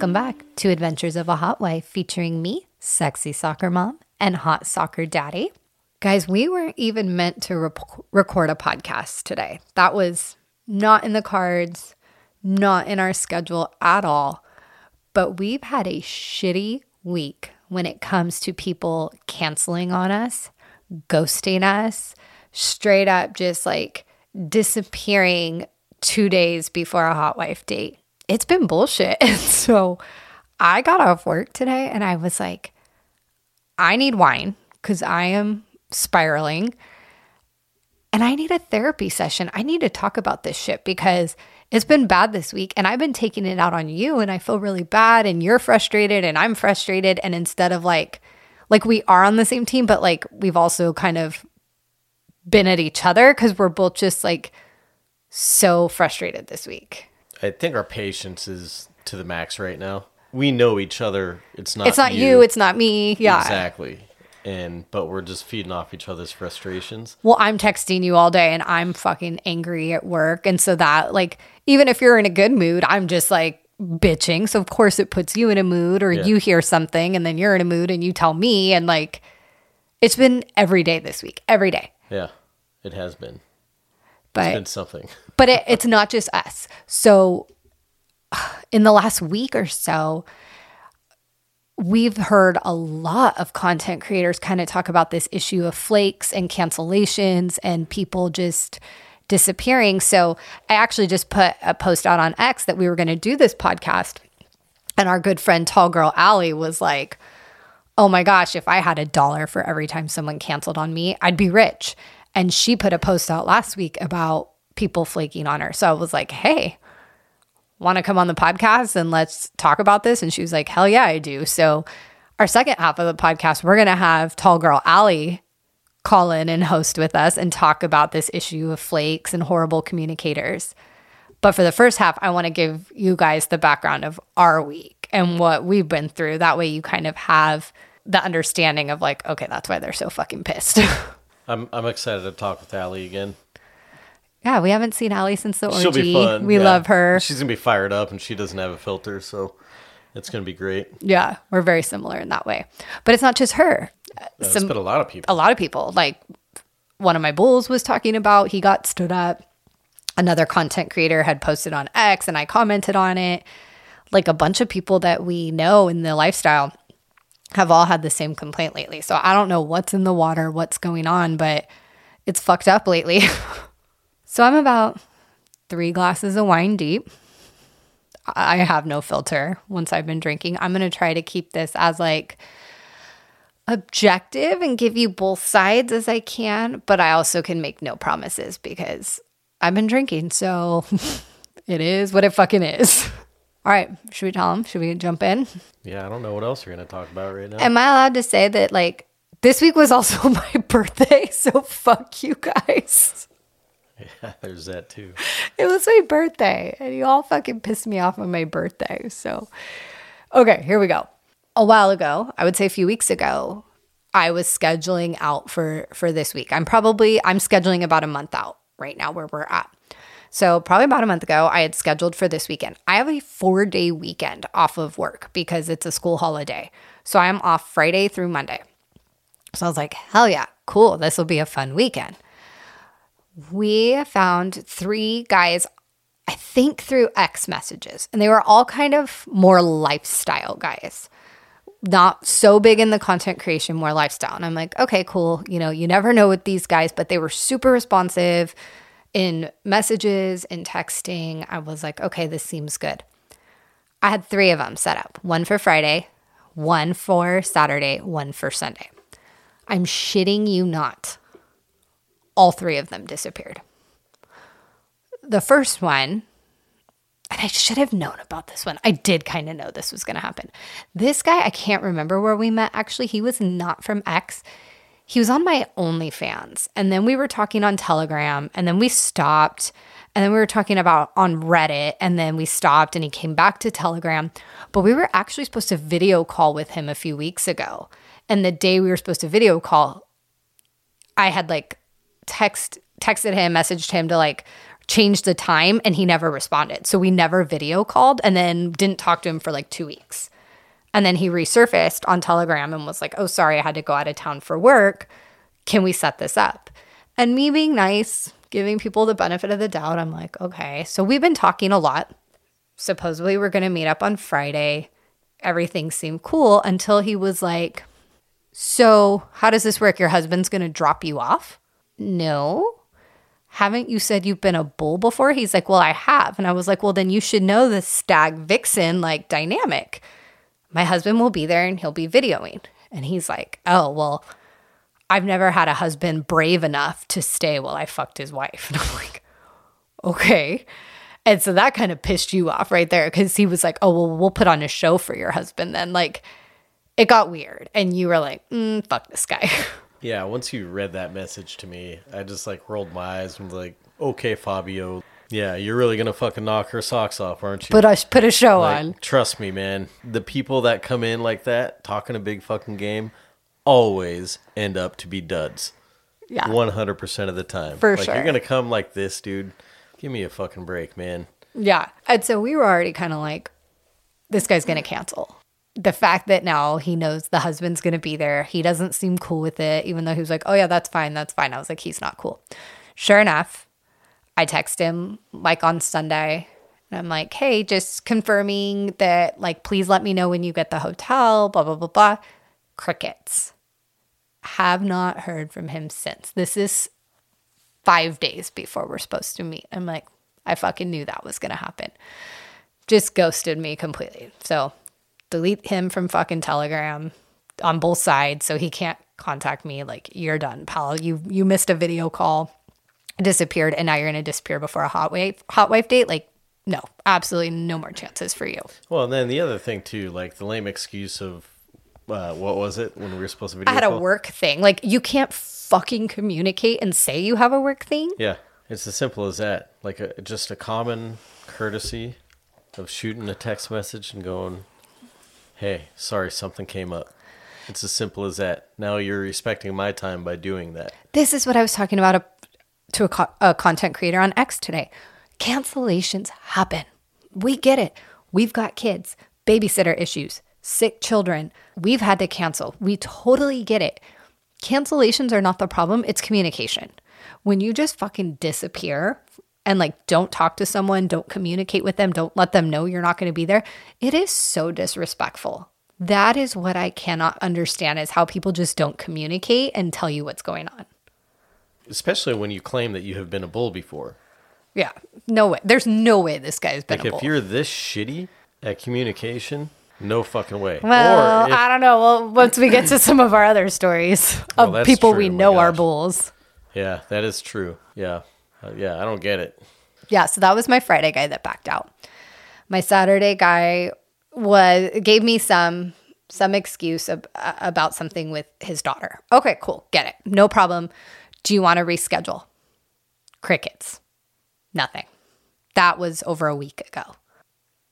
Welcome back to Adventures of a Hot Wife featuring me, sexy soccer mom, and hot soccer daddy. Guys, we weren't even meant to record a podcast today. That was not in the cards, not in our schedule at all. But we've had a shitty week when it comes to people canceling on us, ghosting us, straight up just like disappearing two days before a hot wife date. It's been bullshit. And so I got off work today and I was like, I need wine because I am spiraling and I need a therapy session. I need to talk about this shit because it's been bad this week and I've been taking it out on you and I feel really bad and you're frustrated and I'm frustrated and instead of like like we are on the same team but like we've also kind of been at each other cuz we're both just like so frustrated this week. I think our patience is to the max right now. We know each other. It's not It's not you, it's not me. Yeah. Exactly. And but we're just feeding off each other's frustrations. Well, I'm texting you all day and I'm fucking angry at work. And so that, like, even if you're in a good mood, I'm just like bitching. So, of course, it puts you in a mood or Yeah. you hear something and then you're in a mood and you tell me. And like, it's been every day this week, every day. Yeah. It has been. But It's been something. But it, it's not just us. So, in the last week or so, we've heard a lot of content creators kind of talk about this issue of flakes and cancellations and people just disappearing. So, I actually just put a post out on X that we were going to do this podcast. And our good friend Tall Girl Alli was like, oh my gosh, if I had a dollar for every time someone canceled on me, I'd be rich. And she put a post out last week about people flaking on her. So I was like, hey, want to come on the podcast and let's talk about this? And she was like, hell yeah, I do. So our second half of the podcast, we're going to have Tall Girl Alli call in and host with us and talk about this issue of flakes and horrible communicators. But for the first half, I want to give you guys the background of our week and what we've been through. That way you kind of have the understanding of like, okay, that's why they're so fucking pissed. I'm I'm excited to talk with Alli again. Yeah, we haven't seen Alli since the orgy. She'll be fun. We yeah. love her. She's gonna be fired up and she doesn't have a filter, so it's gonna be great. Yeah, we're very similar in that way. But it's not just her. It's been a lot of people. a lot of people. Like one of my bulls was talking about, he got stood up. Another content creator had posted on X and I commented on it. Like a bunch of people that we know in the lifestyle have all had the same complaint lately. So I don't know what's in the water, what's going on, but it's fucked up lately. so I'm about three glasses of wine deep. I have no filter once I've been drinking. I'm going to try to keep this as like objective and give you both sides as I can, but I also can make no promises because I've been drinking. So it is what it fucking is. All right, should we tell them? Should we jump in? Yeah, I don't know what else we're gonna talk about right now. Am I allowed to say that like this week was also my birthday? So fuck you guys. yeah, there's that too. It was my birthday, and you all fucking pissed me off on my birthday. So, okay, here we go. A while ago, I would say a few weeks ago, I was scheduling out for for this week. I'm probably I'm scheduling about a month out right now where we're at. So probably about a month ago, I had scheduled for this weekend. I have a four day weekend off of work because it's a school holiday. So I'm off Friday through Monday. So I was like, hell yeah, cool. This will be a fun weekend we found three guys, I think through X messages, and they were all kind of more lifestyle guys. Not so big in the content creation, more lifestyle. And I'm like, okay, cool. You know, you never know with these guys, but they were super responsive in messages, in texting. I was like, okay, this seems good. I had three of them set up one for Friday, one for Saturday, one for Sunday. I'm shitting you not all three of them disappeared. The first one, and I should have known about this one. I did kind of know this was going to happen. This guy, I can't remember where we met. Actually, he was not from X. He was on my OnlyFans. And then we were talking on Telegram, and then we stopped. And then we were talking about on Reddit, and then we stopped, and he came back to Telegram. But we were actually supposed to video call with him a few weeks ago. And the day we were supposed to video call, I had like text texted him, messaged him to like change the time and he never responded. So we never video called and then didn't talk to him for like two weeks. And then he resurfaced on Telegram and was like, oh, sorry, I had to go out of town for work. Can we set this up? And me being nice, giving people the benefit of the doubt, I'm like, okay. So we've been talking a lot. Supposedly we're going to meet up on Friday. Everything seemed cool until he was like, so how does this work? Your husband's going to drop you off? No. Haven't you said you've been a bull before? He's like, Well, I have. And I was like, Well, then you should know the stag vixen like dynamic. My husband will be there and he'll be videoing. And he's like, Oh, well, I've never had a husband brave enough to stay while I fucked his wife. And I'm like, Okay. And so that kind of pissed you off right there because he was like, Oh, well, we'll put on a show for your husband then. Like, it got weird. And you were like, mm, Fuck this guy. Yeah, once you read that message to me, I just like rolled my eyes and was like, okay, Fabio. Yeah, you're really gonna fucking knock her socks off, aren't you? put a put a show like, on. Trust me, man. The people that come in like that, talking a big fucking game, always end up to be duds. Yeah. One hundred percent of the time. For like, sure. You're gonna come like this, dude. Give me a fucking break, man. Yeah. And so we were already kind of like, this guy's going to cancel. The fact that now he knows the husband's going to be there, he doesn't seem cool with it, even though he was like, oh, yeah, that's fine. That's fine. I was like, he's not cool. Sure enough, I text him like on Sunday and I'm like, hey, just confirming that, like, please let me know when you get the hotel, blah, blah, blah, blah. Crickets. Have not heard from him since. This is five days before we're supposed to meet. I'm like, I fucking knew that was going to happen. Just ghosted me completely. So delete him from fucking Telegram on both sides so he can't contact me. Like, you're done, pal. You you missed a video call, disappeared, and now you're gonna disappear before a hot wife hot wife date. Like, no, absolutely no more chances for you. Well, and then the other thing too, like the lame excuse of uh, what was it when we were supposed to video I had a work thing. Like, you can't fucking communicate and say you have a work thing. Yeah, it's as simple as that. Like a, just a common courtesy of shooting a text message and going, "Hey, sorry, something came up." It's as simple as that. Now you're respecting my time by doing that. This is what I was talking about a, to a, co- a content creator on X today. Cancellations happen. We get it. We've got kids, babysitter issues, sick children. We've had to cancel. We totally get it. Cancellations are not the problem, it's communication. When you just fucking disappear and like don't talk to someone, don't communicate with them, don't let them know you're not going to be there, it is so disrespectful. That is what I cannot understand is how people just don't communicate and tell you what's going on. Especially when you claim that you have been a bull before. Yeah, no way. There's no way this guy's been bull. Like a if you're this shitty at communication, no fucking way. well, or if, I don't know. Well, once we get to some of our other stories of that's people true. we know are bulls. yeah, that is true. Yeah, Uh, yeah, I don't get it. Yeah, so that was my Friday guy that backed out. My Saturday guy was gave me some some excuse ab- about something with his daughter. Okay, cool. Get it. No problem. Do you want to reschedule? Crickets. Nothing. That was over a week ago.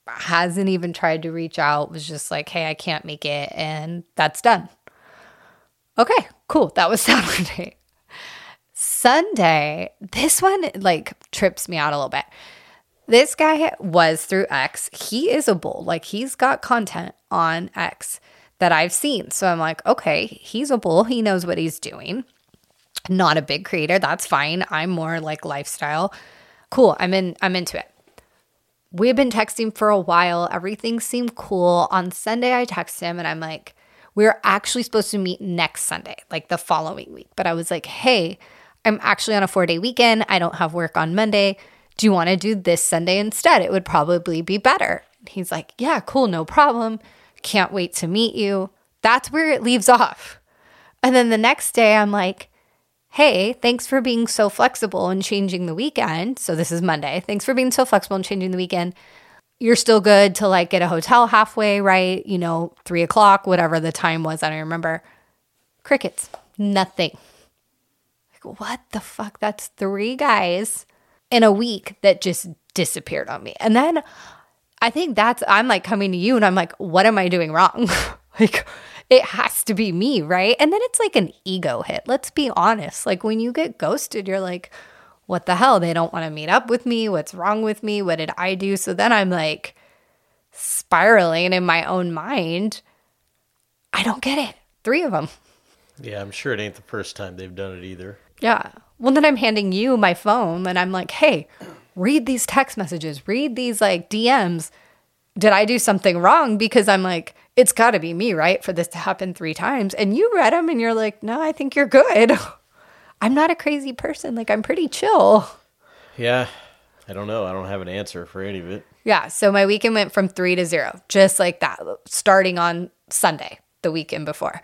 Hasn't even tried to reach out. Was just like, "Hey, I can't make it." And that's done. Okay, cool. That was Saturday. Sunday, this one like trips me out a little bit. This guy was through X. He is a bull. Like he's got content on X that I've seen. So I'm like, okay, he's a bull. He knows what he's doing. Not a big creator. That's fine. I'm more like lifestyle. Cool. I'm in I'm into it. We've been texting for a while. Everything seemed cool. On Sunday, I text him and I'm like, we are actually supposed to meet next Sunday, like the following week. But I was like, hey, I'm actually on a four day weekend. I don't have work on Monday. Do you want to do this Sunday instead? It would probably be better. He's like, yeah, cool, no problem. Can't wait to meet you. That's where it leaves off. And then the next day, I'm like, hey, thanks for being so flexible and changing the weekend. So this is Monday. Thanks for being so flexible and changing the weekend. You're still good to like get a hotel halfway, right? You know, three o'clock, whatever the time was. I don't remember. Crickets, nothing. Like, what the fuck? That's three guys in a week that just disappeared on me. And then I think that's, I'm like coming to you and I'm like, what am I doing wrong? like, it has to be me, right? And then it's like an ego hit. Let's be honest. Like, when you get ghosted, you're like, what the hell? They don't want to meet up with me. What's wrong with me? What did I do? So then I'm like spiraling in my own mind. I don't get it. Three of them. Yeah, I'm sure it ain't the first time they've done it either. Yeah. Well, then I'm handing you my phone and I'm like, hey, read these text messages, read these like DMs. Did I do something wrong? Because I'm like, it's got to be me, right? For this to happen three times. And you read them and you're like, no, I think you're good. I'm not a crazy person. Like, I'm pretty chill. Yeah, I don't know. I don't have an answer for any of it. Yeah. So my weekend went from three to zero, just like that, starting on Sunday, the weekend before.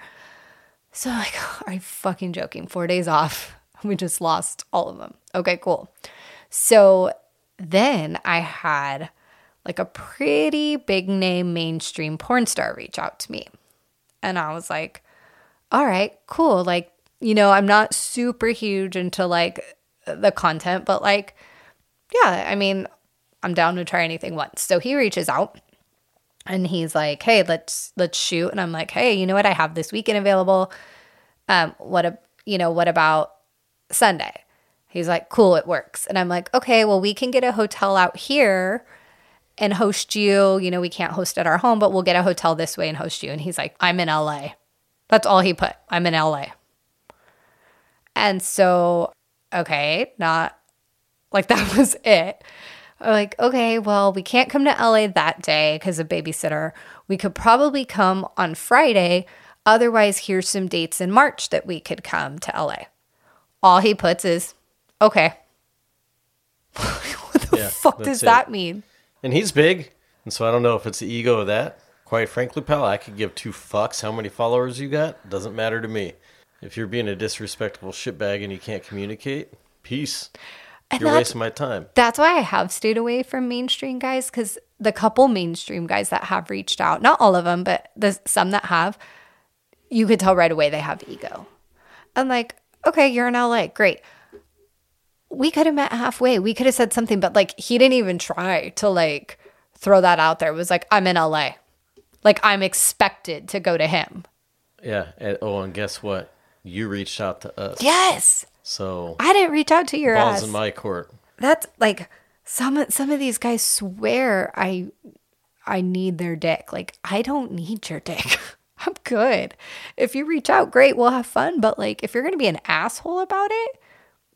So like, are you fucking joking? Four days off. We just lost all of them. Okay, cool. So then I had like a pretty big name mainstream porn star reach out to me. And I was like, all right, cool. Like, you know, I'm not super huge into like the content, but like, yeah, I mean, I'm down to try anything once. So he reaches out and he's like, "Hey, let's let's shoot." And I'm like, "Hey, you know what? I have this weekend available. Um, what a, you know, what about Sunday?" He's like, "Cool, it works." And I'm like, "Okay, well, we can get a hotel out here and host you. You know, we can't host at our home, but we'll get a hotel this way and host you." And he's like, "I'm in LA." That's all he put. I'm in LA. And so, okay, not like that was it I'm like, okay, well, we can't come to LA that day because of babysitter. We could probably come on Friday. Otherwise, here's some dates in March that we could come to LA. All he puts is, okay. what the Yeah, fuck does it. that mean? And he's big. And so I don't know if it's the ego of that. Quite frankly, pal, I could give two fucks how many followers you got. Doesn't matter to me. If you're being a disrespectful shitbag and you can't communicate, peace. And you're wasting my time. That's why I have stayed away from mainstream guys because the couple mainstream guys that have reached out, not all of them, but the some that have, you could tell right away they have ego. I'm like, okay, you're in LA, great. We could have met halfway. We could have said something, but like he didn't even try to like throw that out there. It was like, I'm in LA. Like I'm expected to go to him. Yeah. And, oh, and guess what? You reached out to us. Yes. So I didn't reach out to your balls ass. in my court. that's like some some of these guys swear I I need their dick. Like I don't need your dick. I'm good. If you reach out, great, we'll have fun. But like if you're gonna be an asshole about it,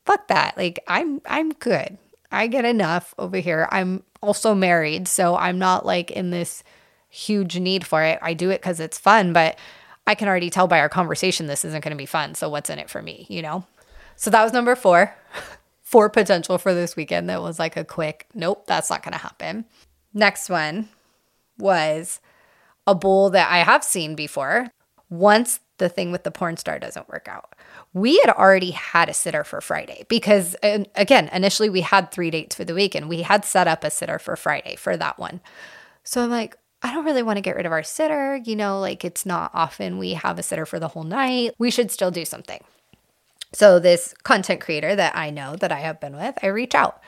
fuck that. Like I'm I'm good. I get enough over here. I'm also married, so I'm not like in this huge need for it. I do it because it's fun, but I can already tell by our conversation this isn't going to be fun. So what's in it for me, you know? So that was number four. Four potential for this weekend that was like a quick, nope, that's not going to happen. Next one was a bull that I have seen before. Once the thing with the porn star doesn't work out, we had already had a sitter for Friday because, again, initially we had three dates for the week and We had set up a sitter for Friday for that one. So I'm like, I don't really want to get rid of our sitter. You know, like it's not often we have a sitter for the whole night. We should still do something. So this content creator that I know that I have been with, I reach out.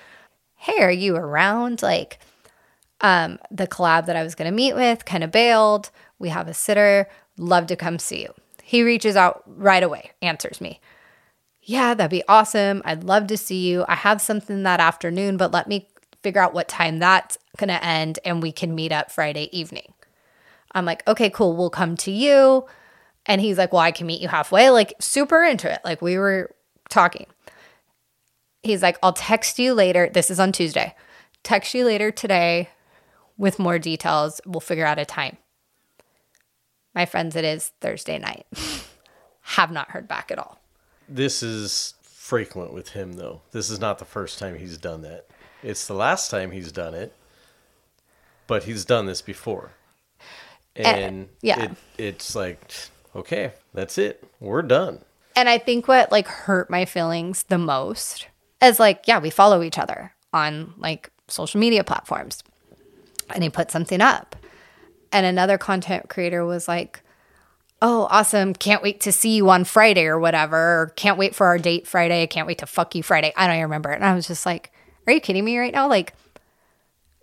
Hey, are you around? Like um the collab that I was going to meet with kind of bailed. We have a sitter. Love to come see you. He reaches out right away, answers me. Yeah, that'd be awesome. I'd love to see you. I have something that afternoon, but let me figure out what time that's going to end and we can meet up Friday evening. I'm like, okay, cool. We'll come to you. And he's like, well, I can meet you halfway. Like, super into it. Like, we were talking. He's like, I'll text you later. This is on Tuesday. Text you later today with more details. We'll figure out a time. My friends, it is Thursday night. Have not heard back at all. This is frequent with him, though. This is not the first time he's done that. It's the last time he's done it, but he's done this before. Eh, eh, and yeah. it, it's like, okay, that's it. We're done. And I think what like hurt my feelings the most is like, yeah, we follow each other on like social media platforms. And he put something up. And another content creator was like, Oh, awesome. Can't wait to see you on Friday or whatever. Can't wait for our date Friday. I can't wait to fuck you Friday. I don't even remember. And I was just like, Are you kidding me right now? Like,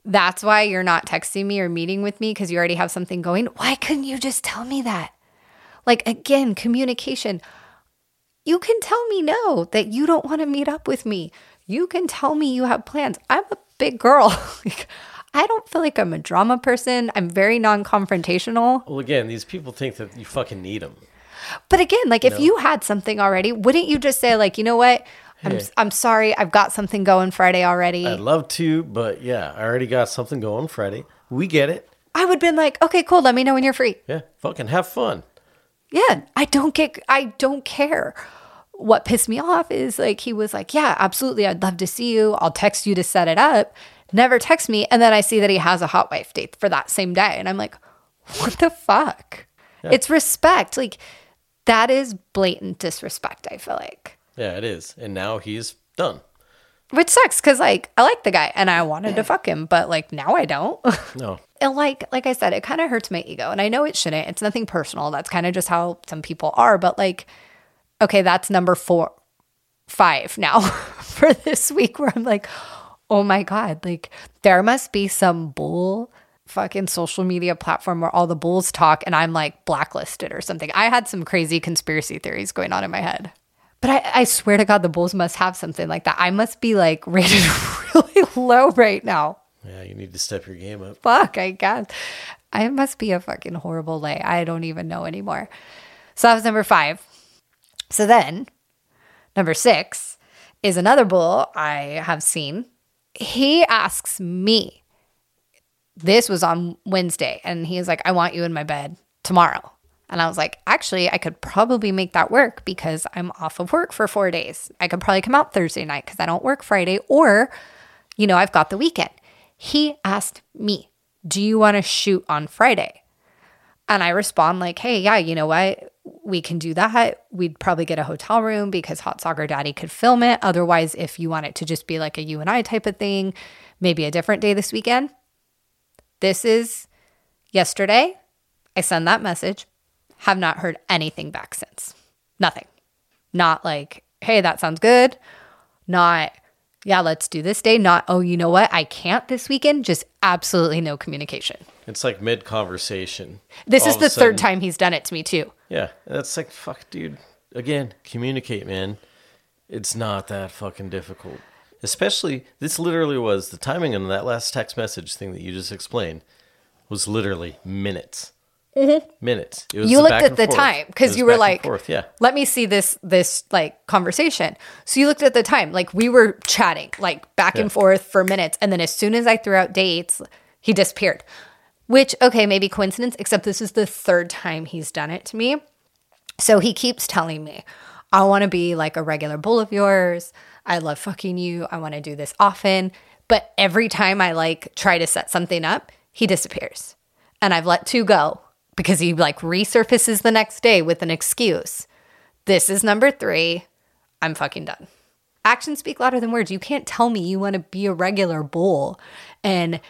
that's why you're not texting me or meeting with me because you already have something going. Why couldn't you just tell me that? Like, again, communication you can tell me no, that you don't want to meet up with me. You can tell me you have plans. I'm a big girl. like, I don't feel like I'm a drama person. I'm very non confrontational. Well, again, these people think that you fucking need them. But again, like if you had something already, wouldn't you just say, like, you know what? I'm, Hey. I'm sorry. I've got something going Friday already. I'd love to, but yeah, I already got something going Friday. We get it. I would have been like, okay, cool. Let me know when you're free. Yeah, fucking have fun. Yeah, I don't get, I don't care. What pissed me off is like, he was like, yeah, absolutely. I'd love to see you. I'll text you to set it up. Never text me. And then I see that he has a hot wife date for that same day. And I'm like, what the fuck? It's respect. Like, that is blatant disrespect, I feel like. Yeah, it is. And now he's done. Which sucks because, like, I like the guy and I wanted to fuck him, but like, now I don't. No. And like like I said, it kind of hurts my ego. And I know it shouldn't. It's nothing personal. That's kind of just how some people are. But like, okay, that's number four, five now for this week where I'm like, oh my God, like there must be some bull fucking social media platform where all the bulls talk and I'm like blacklisted or something. I had some crazy conspiracy theories going on in my head. But I, I swear to God, the bulls must have something like that. I must be like rated really low right now Yeah, you need to step your game up. fuck, I guess. I must be a fucking horrible lay. I don't even know anymore. So that was number five. So then, number six is another bull I have seen. He asks me, this was on Wednesday, and he was like, I want you in my bed tomorrow. And I was like, actually, I could probably make that work because I'm off of work for four days. I could probably come out Thursday night because I don't work Friday, or, you know, I've got the weekend. He asked me, Do you want to shoot on Friday? And I respond, like, Hey, yeah, you know what? We can do that. We'd probably get a hotel room because Hot Soccer Daddy could film it. Otherwise, if you want it to just be like a you and I type of thing, maybe a different day this weekend. This is yesterday. I send that message. Have not heard anything back since. Nothing. Not like, hey, that sounds good. Not, yeah, let's do this day. Not, oh, you know what? I can't this weekend. Just absolutely no communication. It's like mid conversation. This is the third time he's done it to me, too. Yeah, that's like fuck, dude. Again, communicate, man. It's not that fucking difficult. Especially, this literally was the timing on that last text message thing that you just explained was literally minutes. Minutes. It was Mm-hmm. you looked at the forth. time because you were like forth, yeah. let me see this this like conversation so you looked at the time like we were chatting like back Yeah. and forth for minutes and then as soon as i threw out dates he disappeared which okay maybe coincidence except this is the third time he's done it to me. So he keeps telling me i want to be like a regular bull of yours. I love fucking you. I want to do this often. But every time i like try to set something up he disappears. And i've let two go because he like resurfaces the next day with an excuse. This is number three. I'm fucking done. Actions speak louder than words. You can't tell me you want to be a regular bull. And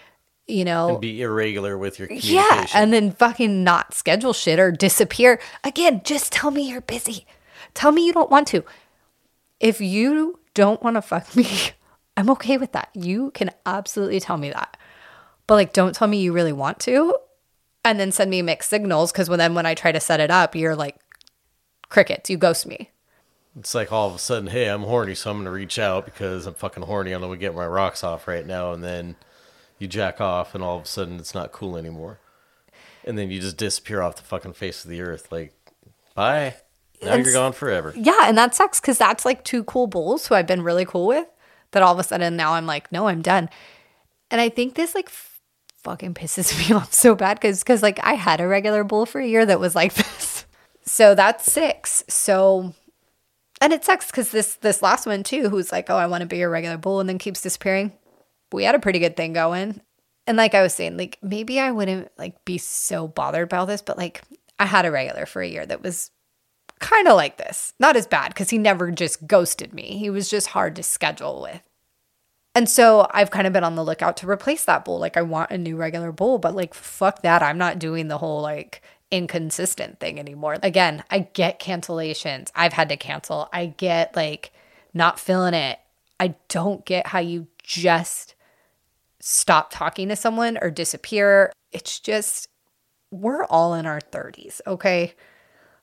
you know Be irregular with your communication. yeah, and then fucking not schedule shit or disappear. Again, just tell me you're busy. Tell me you don't want to. If you don't want to fuck me, I'm okay with that. You can absolutely tell me that. But like don't tell me you really want to and then send me mixed signals cuz when then when I try to set it up, you're like crickets, you ghost me. It's like all of a sudden, hey, I'm horny, so I'm gonna reach out because I'm fucking horny. I'm gonna get my rocks off right now, and then you jack off, and all of a sudden it's not cool anymore, and then you just disappear off the fucking face of the earth. Like, bye. Now And you're gone forever. Yeah, and that sucks because that's like two cool bulls who I've been really cool with. That all of a sudden now I'm like, no, I'm done. And I think this like f- fucking pisses me off so bad because because like I had a regular bull for a year that was like this. So that's six. So and it sucks because this this last one too, who's like, oh, I want to be a regular bull and then keeps disappearing. We had a pretty good thing going. And like I was saying, like maybe I wouldn't like be so bothered by all this, but like I had a regular for a year that was kind of like this. Not as bad because he never just ghosted me. He was just hard to schedule with. And so I've kind of been on the lookout to replace that bull. Like I want a new regular bull, but like fuck that. I'm not doing the whole like inconsistent thing anymore. Again, I get cancellations. I've had to cancel. I get like not feeling it. I don't get how you just stop talking to someone or disappear. It's just we're all in our 30s, okay?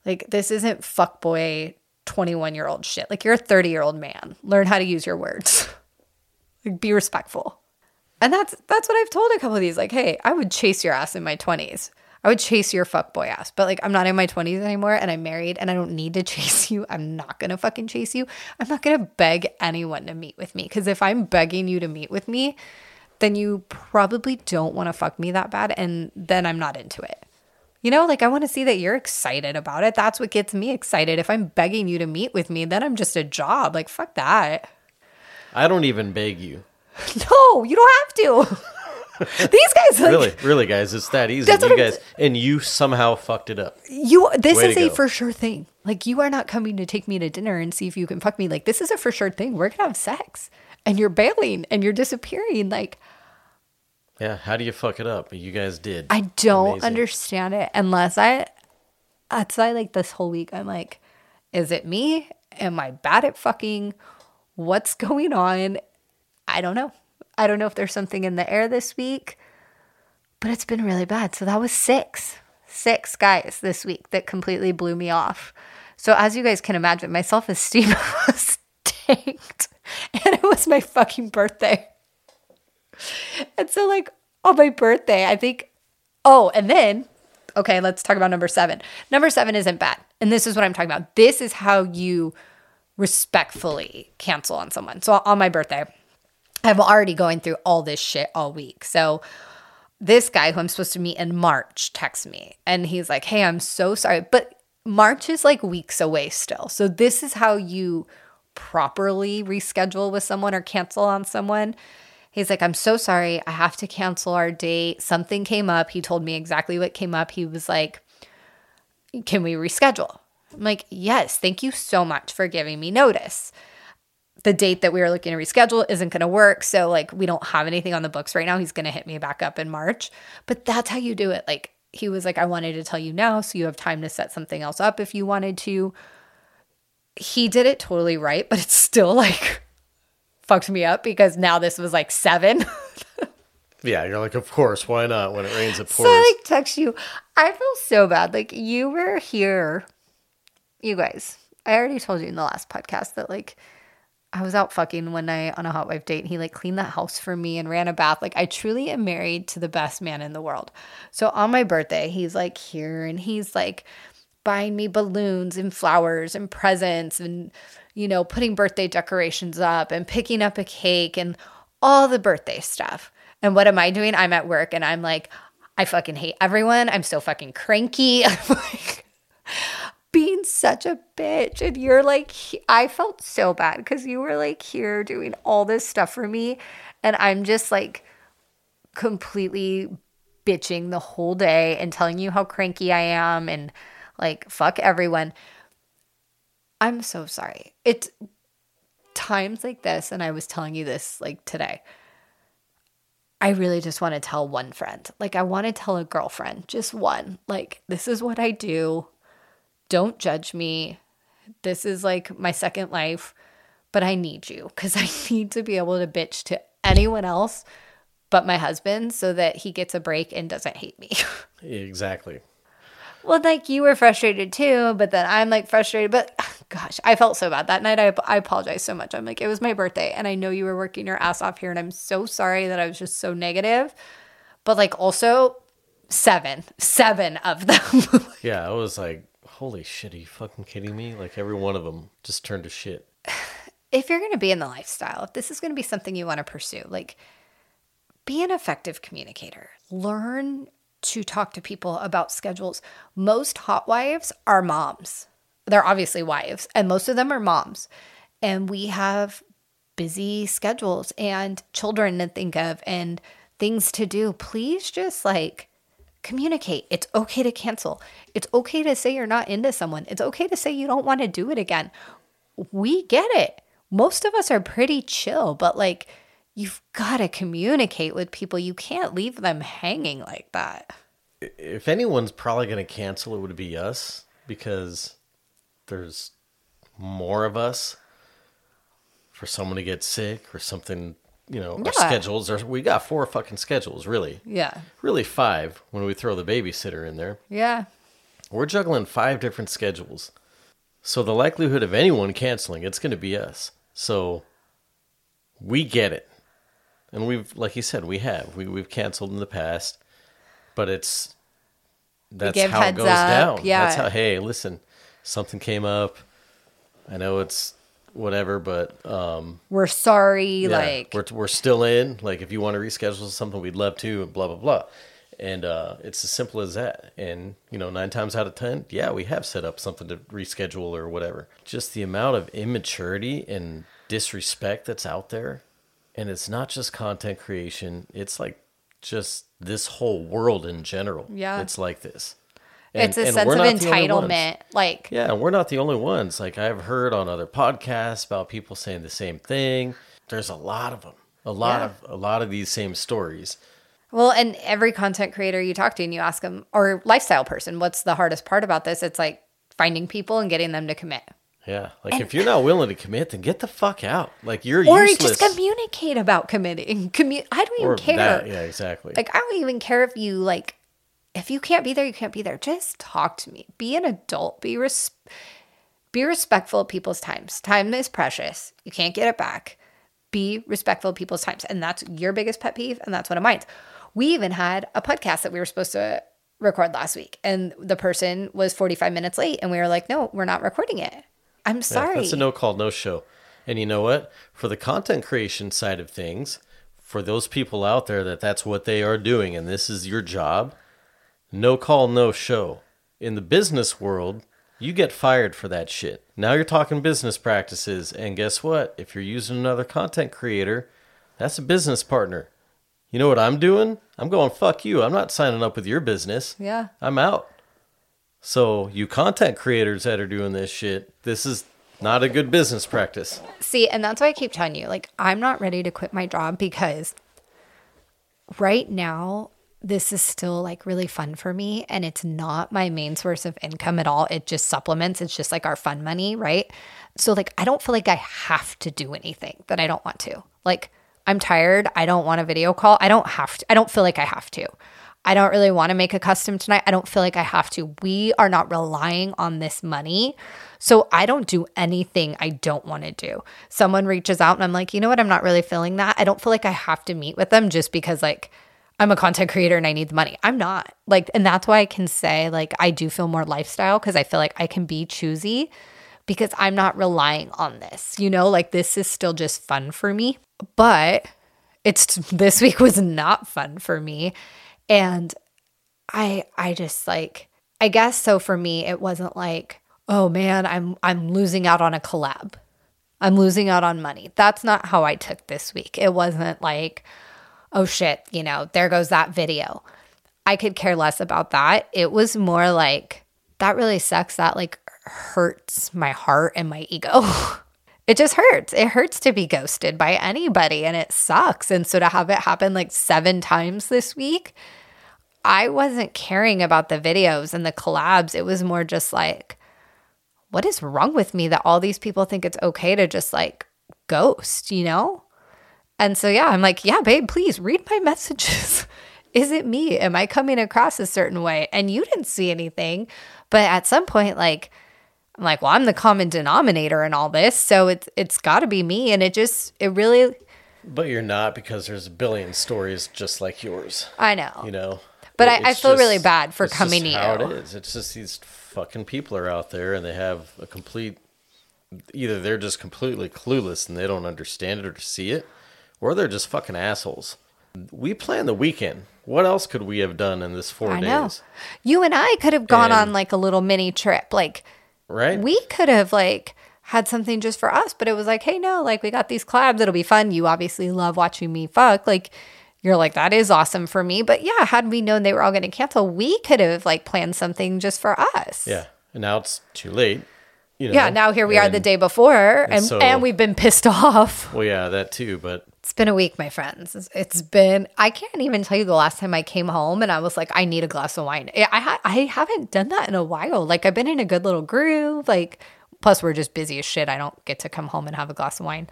Like this isn't fuckboy 21 year old shit. Like you're a 30 year old man. Learn how to use your words. Like, be respectful. And that's that's what I've told a couple of these. Like, hey, I would chase your ass in my twenties. I would chase your fuckboy ass. But like I'm not in my 20s anymore and I'm married and I don't need to chase you. I'm not gonna fucking chase you. I'm not gonna beg anyone to meet with me. Cause if I'm begging you to meet with me, then you probably don't want to fuck me that bad. And then I'm not into it. You know, like I want to see that you're excited about it. That's what gets me excited. If I'm begging you to meet with me, then I'm just a job. Like, fuck that. I don't even beg you. No, you don't have to. These guys, like, Really, really, guys, it's that easy. That's You guys, and you somehow fucked it up. you. This Way is a go. for sure thing. Like, you are not coming to take me to dinner and see if you can fuck me. Like, this is a for sure thing. We're gonna have sex, and you're bailing and you're disappearing. Like, Yeah, how do you fuck it up? You guys did. I don't Amazing. understand it unless I. That's why, like, this whole week, I'm like, is it me? Am I bad at fucking? What's going on? I don't know. I don't know if there's something in the air this week, but it's been really bad. So that was six, six guys this week that completely blew me off. So as you guys can imagine, my self esteem was tanked, and it was my fucking birthday. And so, like, on my birthday, I think, oh, and then, okay, let's talk about number seven. Number seven isn't bad. And this is what I'm talking about. This is how you respectfully cancel on someone. So, on my birthday, I'm already going through all this shit all week. So, this guy who I'm supposed to meet in March texts me and he's like, Hey, I'm so sorry. But March is like weeks away still. So, this is how you properly reschedule with someone or cancel on someone. He's like, I'm so sorry. I have to cancel our date. Something came up. He told me exactly what came up. He was like, Can we reschedule? I'm like, Yes, thank you so much for giving me notice the date that we were looking to reschedule isn't going to work. So, like, we don't have anything on the books right now. He's going to hit me back up in March. But that's how you do it. Like, he was like, I wanted to tell you now so you have time to set something else up if you wanted to. He did it totally right, but it's still like fucked me up because now this was like seven. yeah, you're like, of course, why not? When it rains, it pours. so. I like text you. I feel so bad. Like you were here. You guys, I already told you in the last podcast that like I was out fucking one night on a hot wife date and he like cleaned the house for me and ran a bath. Like I truly am married to the best man in the world. So on my birthday, he's like here and he's like buying me balloons and flowers and presents and you know, putting birthday decorations up and picking up a cake and all the birthday stuff. And what am I doing? I'm at work and I'm like, I fucking hate everyone. I'm so fucking cranky. I'm like being such a bitch. And you're like, I felt so bad because you were like here doing all this stuff for me. And I'm just like completely bitching the whole day and telling you how cranky I am and like, fuck everyone. I'm so sorry. It's times like this, and I was telling you this like today. I really just want to tell one friend. Like, I want to tell a girlfriend, just one. Like, this is what I do. Don't judge me. This is like my second life, but I need you because I need to be able to bitch to anyone else but my husband so that he gets a break and doesn't hate me. exactly. Well, like you were frustrated too, but then I'm like frustrated. But gosh, I felt so bad that night. I, I apologize so much. I'm like, it was my birthday, and I know you were working your ass off here, and I'm so sorry that I was just so negative. But like, also, seven, seven of them. Yeah, I was like, holy shit, are you fucking kidding me? Like every one of them just turned to shit. if you're going to be in the lifestyle, if this is going to be something you want to pursue, like be an effective communicator. Learn to talk to people about schedules. Most hot wives are moms. They're obviously wives, and most of them are moms. And we have busy schedules and children to think of and things to do. Please just like communicate. It's okay to cancel. It's okay to say you're not into someone. It's okay to say you don't want to do it again. We get it. Most of us are pretty chill, but like you've got to communicate with people. You can't leave them hanging like that. If anyone's probably going to cancel, it would be us because there's more of us. For someone to get sick or something, you know, our Yeah. schedules are. We got four fucking schedules, really. Yeah. Really five when we throw the babysitter in there. Yeah. We're juggling five different schedules. So the likelihood of anyone canceling, it's going to be us. So we get it. and we've like you said, we have we we've canceled in the past, but it's that's how it goes up, down. yeah. That's how. Hey, listen, something came up. I know it's whatever, but um, We're sorry. yeah, like, we're we're still in. Like, if you want to reschedule something, we'd love to. and Blah blah blah. And uh, it's as simple as that. And you know, nine times out of ten, yeah, we have set up something to reschedule or whatever. Just the amount of immaturity and disrespect that's out there, and it's not just content creation. It's like just this whole world in general. Yeah. it's like this. It's a and sense of not the only ones. entitlement. Like, Yeah, and we're not the only ones. Like I've heard on other podcasts about people saying the same thing. There's a lot of them. A lot Yeah. of a lot of these same stories. Well, and every content creator you talk to and you ask them, or lifestyle person, what's the hardest part about this? It's like finding people and getting them to commit. Yeah, like if you're not willing to commit, then get the fuck out. Like you're Or useless. just communicate about committing. Commu- I don't even or care. that, yeah, exactly. Like, I don't even care if you, like, if you can't be there, you can't be there. Just talk to me. Be an adult. Be res- be respectful of people's times. Time is precious. You can't get it back. Be respectful of people's times. And that's your biggest pet peeve. And that's one of mine. We even had a podcast that we were supposed to record last week. And the person was 45 minutes late. And we were like, no, we're not recording it. I'm Yeah, sorry. that's a no call, no show. And you know what? For the content creation side of things, for those people out there that that's what they are doing and this is your job, no call, no show. In the business world, you get fired for that shit. Now you're talking business practices, and guess what? If you're using another content creator, that's a business partner. You know what I'm doing? I'm going, fuck you. I'm not signing up with your business. Yeah. I'm out. So, you content creators that are doing this shit, this is not a good business practice. See, and that's why I keep telling you, like, I'm not ready to quit my job because right now, this is still like really fun for me. And it's not my main source of income at all. It just supplements, it's just like our fun money, right? So, like, I don't feel like I have to do anything that I don't want to. Like, I'm tired. I don't want a video call. I don't have to. I don't feel like I have to. I don't really want to make a custom tonight. I don't feel like I have to. We are not relying on this money. So I don't do anything I don't want to do. Someone reaches out and I'm like, you know what? I'm not really feeling that. I don't feel like I have to meet with them just because, like, I'm a content creator and I need the money. I'm not. Like, and that's why I can say, like, I do feel more lifestyle because I feel like I can be choosy because I'm not relying on this. You know, like, this is still just fun for me. But it's this week was not fun for me. And I I just like I guess so for me it wasn't like, oh man, I'm I'm losing out on a collab. I'm losing out on money. That's not how I took this week. It wasn't like, oh shit, you know, there goes that video. I could care less about that. It was more like that really sucks. That like hurts my heart and my ego. it just hurts. It hurts to be ghosted by anybody and it sucks. And so to have it happen like seven times this week, I wasn't caring about the videos and the collabs. It was more just like, what is wrong with me that all these people think it's okay to just like ghost, you know? And so, yeah, I'm like, yeah, babe, please read my messages. is it me? Am I coming across a certain way? And you didn't see anything. But at some point, like, I'm like, well, I'm the common denominator in all this. So it's it's gotta be me. And it just it really But you're not because there's a billion stories just like yours, I know. you know? But I- I feel really bad for it's just coming to how you. it is. It's just these fucking people are out there and they have a complete either they're just completely clueless and they don't understand it or see it, or they're just fucking assholes. We planned the weekend. What else could we have done in this four I days? know. You and I could have gone on like a little mini trip. Like Right? we could have like had something just for us, but it was like, hey, no, like we got these collabs. It'll be fun. You obviously love watching me fuck. Like you're like, that is awesome for me. But yeah, had we known they were all going to cancel, we could have like planned something just for us. yeah. And now it's too late. You know? Yeah. Now here we are the day before, and so- and we've been pissed off. Well, yeah, that too. But been a week, my friends. It's- been. I can't even tell you the last time I came home and I was like, I need a glass of wine. I ha- I haven't done that in a while. Like I've been in a good little groove. Like plus we're just busy as shit. I don't get to come home and have a glass of wine.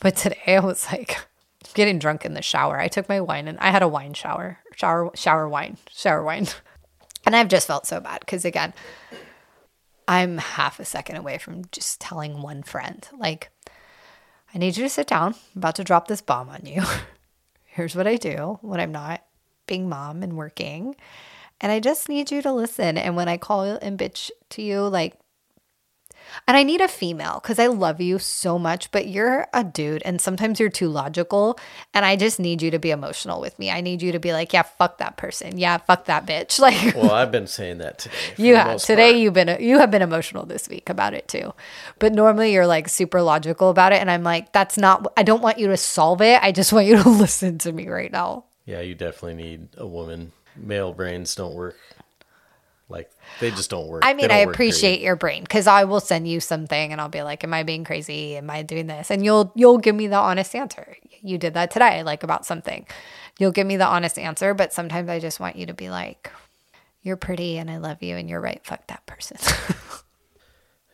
But today I was like getting drunk in the shower. I took my wine and I had a wine shower, shower, shower wine, shower wine, and I've just felt so bad because again, I'm half a second away from just telling one friend like. I need you to sit down. I'm about to drop this bomb on you. here's what I do when I'm not being mom and working. And I just need you to listen. And when I call and bitch to you, like, and I need a female because I love you so much, but you're a dude and sometimes you're too logical. And I just need you to be emotional with me. I need you to be like, yeah, fuck that person. Yeah, fuck that bitch. Like, Well, I've been saying that today. you have today. part. You've been you have been emotional this week about it too, but normally you're like super logical about it, and I'm like, that's not. I don't want you to solve it. I just want you to listen to me right now. Yeah, you definitely need a woman. Male brains don't work. Like they just don't work. I mean, I appreciate your brain because I will send you something, and I'll be like, "Am I being crazy? Am I doing this?" And you'll you'll give me the honest answer. You did that today, like about something. You'll give me the honest answer, but sometimes I just want you to be like, "You're pretty, and I love you, and you're right. Fuck that person."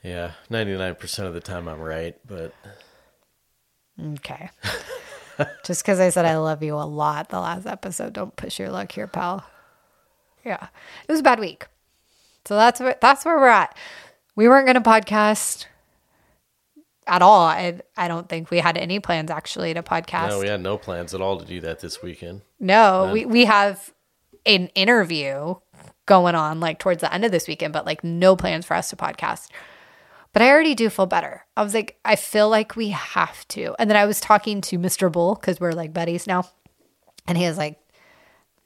Yeah, ninety nine percent of the time I'm right, but Okay. Just because I said I love you a lot the last episode, don't push your luck here, pal. Yeah, it was a bad week. So that's where that's where we're at. We weren't going to podcast at all. I I don't think we had any plans actually to podcast. no, we had no plans at all to do that this weekend. No, we we have an interview going on like towards the end of this weekend, but like no plans for us to podcast. But I already do feel better. I was like, I feel like we have to. And then I was talking to Mr. Bull because we're like buddies now. And he was like,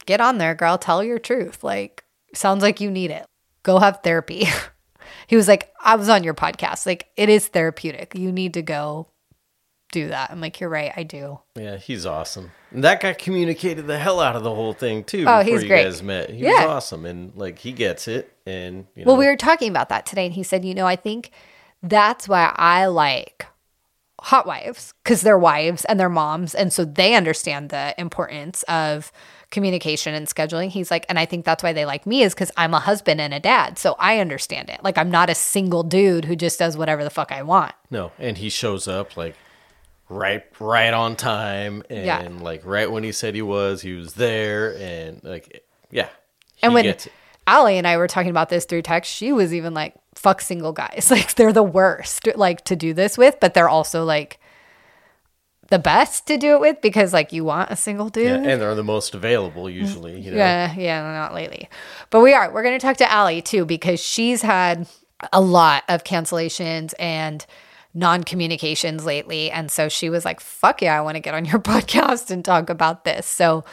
get on there, girl. Tell your truth. Like, sounds like you need it. Go have therapy. he was like, I was on your podcast. Like, it is therapeutic. You need to go do that. I'm like, you're right. I do. Yeah, he's awesome. And that guy communicated the hell out of the whole thing too. Oh, before he's you great. guys met. He Yeah. was awesome, and like he gets it. And you know, Well, we were talking about that today, and he said, you know, I think that's why I like hot wives because they're wives and they're moms. And so they understand the importance of communication and scheduling. He's like, and I think that's why they like me is because I'm a husband and a dad. So I understand it. Like, I'm not a single dude who just does whatever the fuck I want. no, and he shows up like right, right on time, and Yeah. like right when he said he was, he was there, and like yeah, And when. Alli and I were talking about this through text, she was even like, fuck single guys. Like, they're the worst, like, to do this with, but they're also like, the best to do it with because like you want a single dude. Yeah, and they're the most available usually. You know, Yeah, yeah, not lately. But we are. We're going to talk to Alli too because she's had a lot of cancellations and non communications lately. And so she was like, fuck yeah, I want to get on your podcast and talk about this. So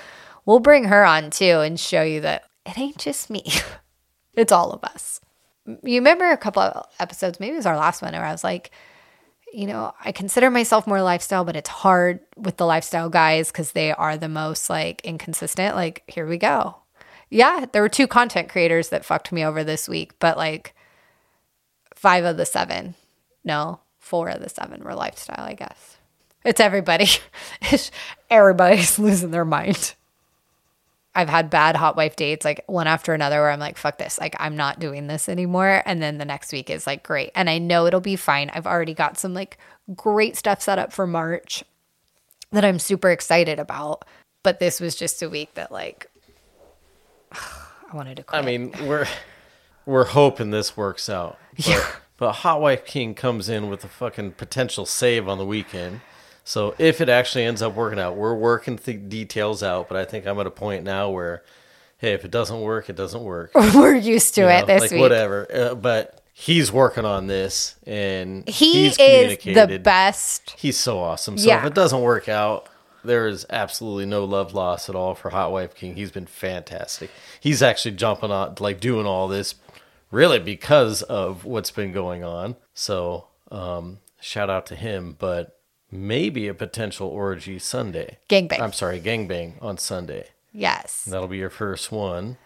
we'll bring her on too and show you that it ain't just me, it's all of us. You remember a couple of episodes, maybe it was our last one, where I was like, you know, I consider myself more lifestyle, but it's hard with the lifestyle guys because they are the most like inconsistent. Like, here we go. Yeah, there were two content creators that fucked me over this week, but like five of the seven, no, four of the seven were lifestyle, I guess. It's everybody. Everybody's losing their mind. I've had bad hot wife dates, like one after another, where I'm like, fuck this. Like, I'm not doing this anymore. And then the next week is like, great. And I know it'll be fine. I've already got some like great stuff set up for March that I'm super excited about. But this was just a week that, like, I wanted to quit. I mean, we're we're hoping this works out. But, but Hot Wife King comes in with a fucking potential save on the weekend. So if it actually ends up working out, we're working the details out. But I think I'm at a point now where, hey, if it doesn't work, it doesn't work. we're used to You it know, this like week. whatever. Uh, but he's working on this, and He he's is the best. He's so awesome. So Yeah. if it doesn't work out, there is absolutely no love lost at all for Hot Wife King. He's been fantastic. He's actually jumping on, like doing all this, really because of what's been going on. So um, shout out to him. But maybe a potential orgy Sunday. Gangbang. I'm sorry, gangbang on Sunday. Yes. That'll be your first one.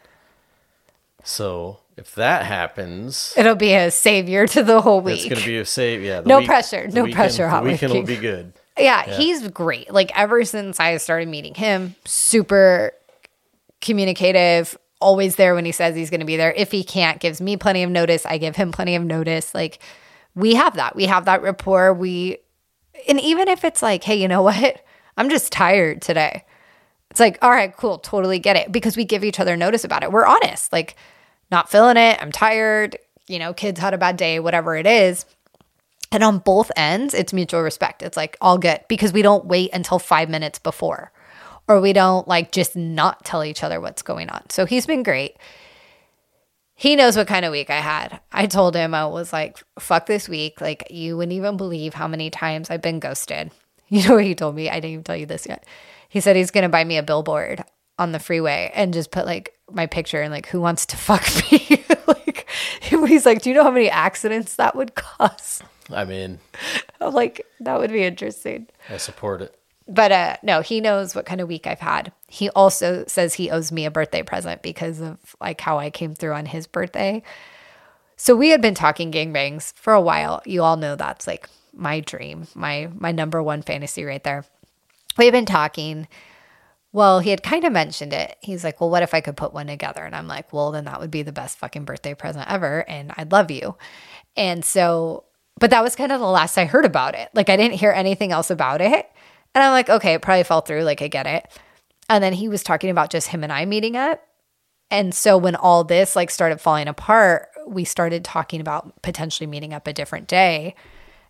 So if that happens, It'll be a savior to the whole week. it's going to be a save. Yeah. No pressure, no weekend- pressure, Hot weekend will be good. Yeah, he's great. Like ever since I started meeting him, super communicative, always there when he says he's going to be there. If he can't, gives me plenty of notice. I give him plenty of notice. Like we have that. We have that rapport. We and even if it's like, hey, you know what? I'm just tired today. It's like, all right, cool, totally get it because we give each other notice about it. We're honest. Like not feeling it. I'm tired. You know, kids had a bad day, whatever it is. And on both ends, it's mutual respect. It's like all good because we don't wait until five minutes before. or we don't like just not tell each other what's going on. So he's been great. He knows what kind of week I had. I told him I was like, fuck this week. Like, you wouldn't even believe how many times I've been ghosted. You know what he told me? I didn't even tell you this yet. He said he's going to buy me a billboard on the freeway and just put like my picture and like, who wants to fuck me? like, he's like, do you know how many accidents that would cause? I mean, I'm like, that would be interesting. I support it. But uh, no, he knows what kind of week I've had. He also says he owes me a birthday present because of like how I came through on his birthday. So we had been talking gangbangs for a while. You all know that's like my dream, my my number one fantasy right there. We had been talking. Well, he had kind of mentioned it. He's like, "Well, what if I could put one together?" And I'm like, "Well, then that would be the best fucking birthday present ever, and I'd love you." And so, but that was kind of the last I heard about it. Like I didn't hear anything else about it. And I'm like, "Okay, it probably fell through. Like I get it." And then he was talking about just him and I meeting up. And so when all this like started falling apart, we started talking about potentially meeting up a different day.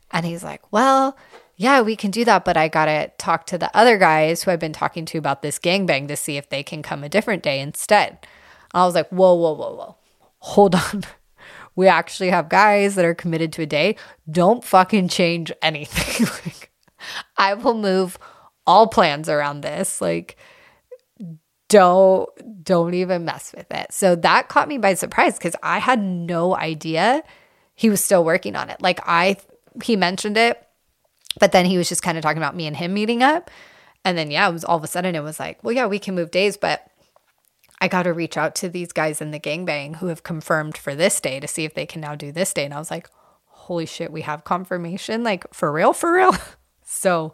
And he's like, well, yeah, we can do that, but I got to talk to the other guys who I've been talking to about this gangbang to see if they can come a different day instead. I was like, whoa, whoa, whoa, whoa. Hold on. We actually have guys that are committed to a day. Don't fucking change anything. like, I will move all plans around this. Like, don't don't even mess with it. So that caught me by surprise because I had no idea he was still working on it. Like I he mentioned it, but then he was just kind of talking about me and him meeting up. And then yeah, it was all of a sudden it was like, well, yeah, we can move days, but I got to reach out to these guys in the gangbang who have confirmed for this day to see if they can now do this day. And I was like, holy shit, we have confirmation, like for real, for real. so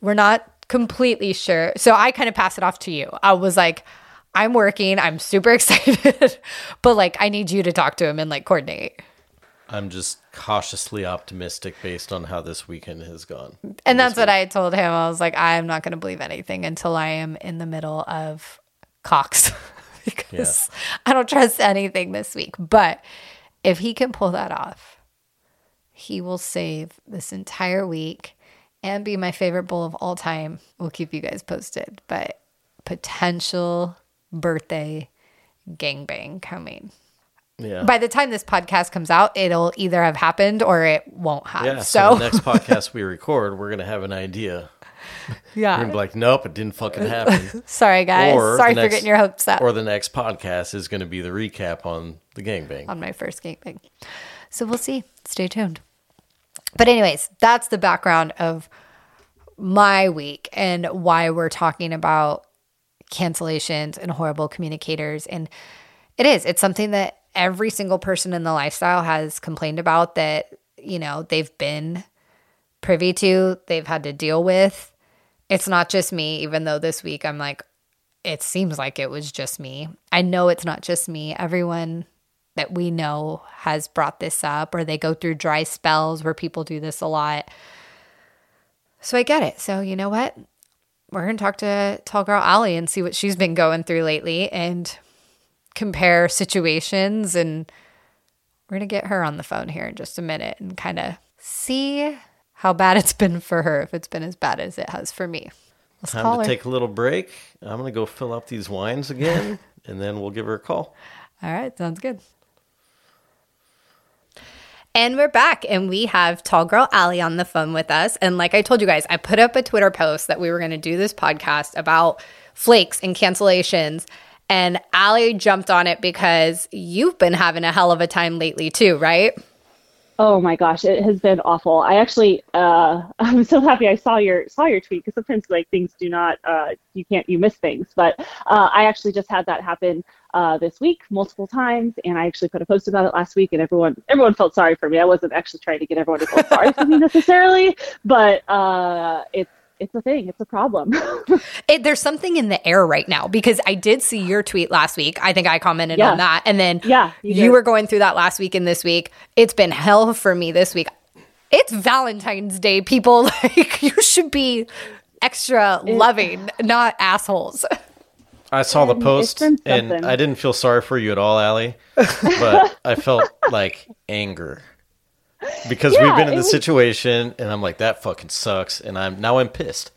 we're not completely sure. So I kind of pass it off to you. I was like, I'm working, I'm super excited, but like I need you to talk to him and like coordinate. I'm just cautiously optimistic based on how this weekend has gone. And that's what I told him. I was like, I'm not going to believe anything until I am in the middle of cocks because yeah. I don't trust anything this week. But if he can pull that off, he will save this entire week and be my favorite bull of all time. We'll keep you guys posted. But potential birthday gangbang coming. Yeah. By the time this podcast comes out, it'll either have happened or it won't have. Yeah. So, so the next podcast we record, we're gonna have an idea. Yeah. You're gonna be like, nope, it didn't fucking happen. Sorry, guys. Or Sorry for next, getting your hopes up. Or the next podcast is gonna be the recap on the gangbang. On my first gangbang. So we'll see. Stay tuned. But anyways, that's the background of my week and why we're talking about cancellations and horrible communicators and it is it's something that every single person in the lifestyle has complained about that, you know, they've been privy to, they've had to deal with. It's not just me, even though this week I'm like, it seems like it was just me. I know it's not just me. Everyone that we know has brought this up, or they go through dry spells where people do this a lot. So I get it. So, you know what? We're going to talk to Tall Girl Alli and see what she's been going through lately. And compare situations and we're going to get her on the phone here in just a minute and kind of see how bad it's been for her if it's been as bad as it has for me. Let's Time to her. take a little break. I'm going to go fill up these wines again and then we'll give her a call. All right, sounds good. And we're back, and we have Tall Girl Alli on the phone with us. And like I told you guys, I put up a Twitter post that we were going to do this podcast about flakes and cancellations. And Alli jumped on it because you've been having a hell of a time lately, too, right? Oh my gosh, it has been awful. I actually, uh, I'm so happy I saw your saw your tweet because sometimes like things do not, uh, you can't, you miss things. But uh, I actually just had that happen uh, this week multiple times, and I actually put a post about it last week, and everyone everyone felt sorry for me. I wasn't actually trying to get everyone to feel sorry for me necessarily, but uh, it's it's a thing. It's a problem. it, there's something in the air right now because I did see your tweet last week. I think I commented yeah. on that, and then yeah, you, you were going through that last week and this week. It's been hell for me this week. It's Valentine's Day, people. Like you should be extra it, loving, not assholes. I saw the post and I didn't feel sorry for you at all, Alli, but I felt like anger because yeah, we've been in the was, situation and I'm like that fucking sucks and I'm now I'm pissed.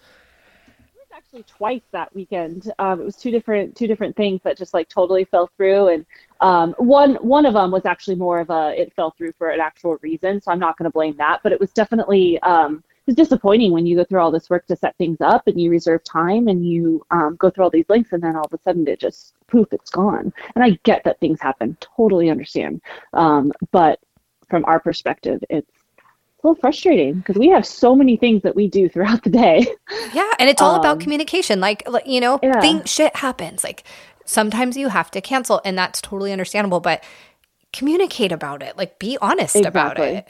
It was actually twice that weekend. Um, it was two different two different things that just like totally fell through, and um, one one of them was actually more of a it fell through for an actual reason. So I'm not going to blame that, but it was definitely um, it was disappointing when you go through all this work to set things up and you reserve time and you um, go through all these links and then all of a sudden it just poof it's gone. And I get that things happen, totally understand, um, but from our perspective, it's a little frustrating because we have so many things that we do throughout the day. Yeah, and it's all Um, about communication. Like, you know, Yeah. thing shit happens. Like sometimes you have to cancel, and that's totally understandable. But communicate about it. Like, be honest about it.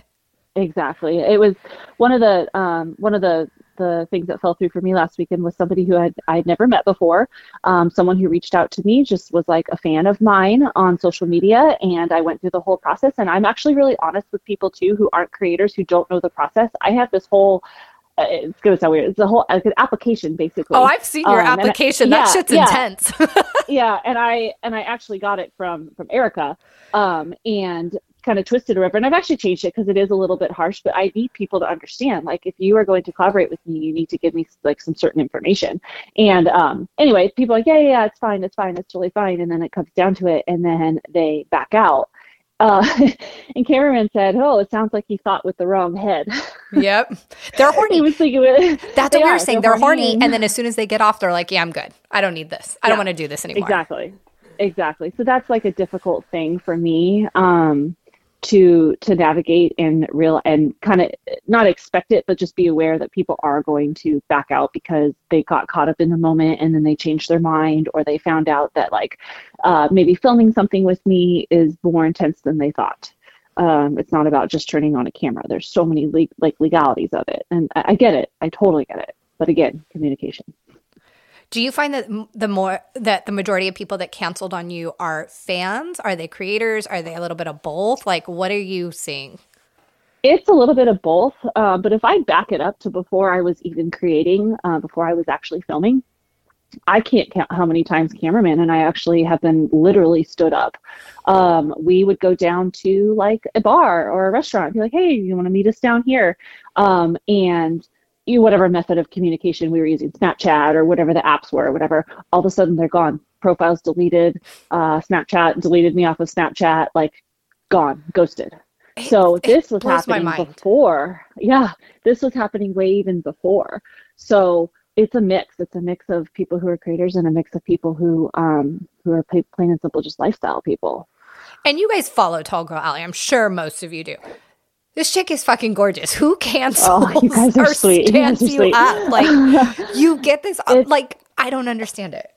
Exactly. It was one of the um, one of the the things that fell through for me last weekend was somebody who had I'd never met before. Um, someone who reached out to me just was like a fan of mine on social media, and I went through the whole process. And I'm actually really honest with people too who aren't creators who don't know the process. I have this whole uh, it's gonna sound weird. It's a whole like an application basically. Oh, I've seen your Um, and I- application. that yeah, shit's yeah. intense. yeah and i and i actually got it from from erica um and kind of twisted or whatever and i've actually changed it because it is a little bit harsh but i need people to understand like if you are going to collaborate with me you need to give me like some certain information and um anyway people are like yeah yeah, yeah it's fine it's fine it's totally fine and then it comes down to it and then they back out uh, and cameraman said, "Oh, it sounds like he thought with the wrong head." yep, they're he horny. was thinking, That's what we were saying. they're They're horny, horny. and then as soon as they get off, they're like, "Yeah, I'm good. I don't need this. I don't want to do this anymore." Exactly. Exactly. So that's like a difficult thing for me um, to to navigate and real and kind of not expect it, but just be aware that people are going to back out because they got caught up in the moment and then they changed their mind or they found out that like uh, maybe filming something with me is more intense than they thought. Um, it's not about just turning on a camera. There's so many le- like legalities of it, and I, I get it. I totally get it. But again, communication. Do you find that the more that the majority of people that canceled on you are fans? Are they creators? Are they a little bit of both? Like, what are you seeing? It's a little bit of both, uh, but if I back it up to before I was even creating, uh, before I was actually filming, I can't count how many times cameraman and I actually have been literally stood up. Um, we would go down to like a bar or a restaurant, be like, "Hey, you want to meet us down here?" Um, and you whatever method of communication we were using, Snapchat or whatever the apps were, whatever. All of a sudden they're gone. Profiles deleted. Uh, Snapchat deleted me off of Snapchat. Like gone, ghosted. So this was happening before. Yeah, this was happening way even before. So it's a mix. It's a mix of people who are creators and a mix of people who um who are plain and simple just lifestyle people. And you guys follow Tall Girl Alli. I'm sure most of you do. This chick is fucking gorgeous. Who cancels Oh, you guys are or sweet. Stands are you up? Like, you get this. It's- like, I don't understand it.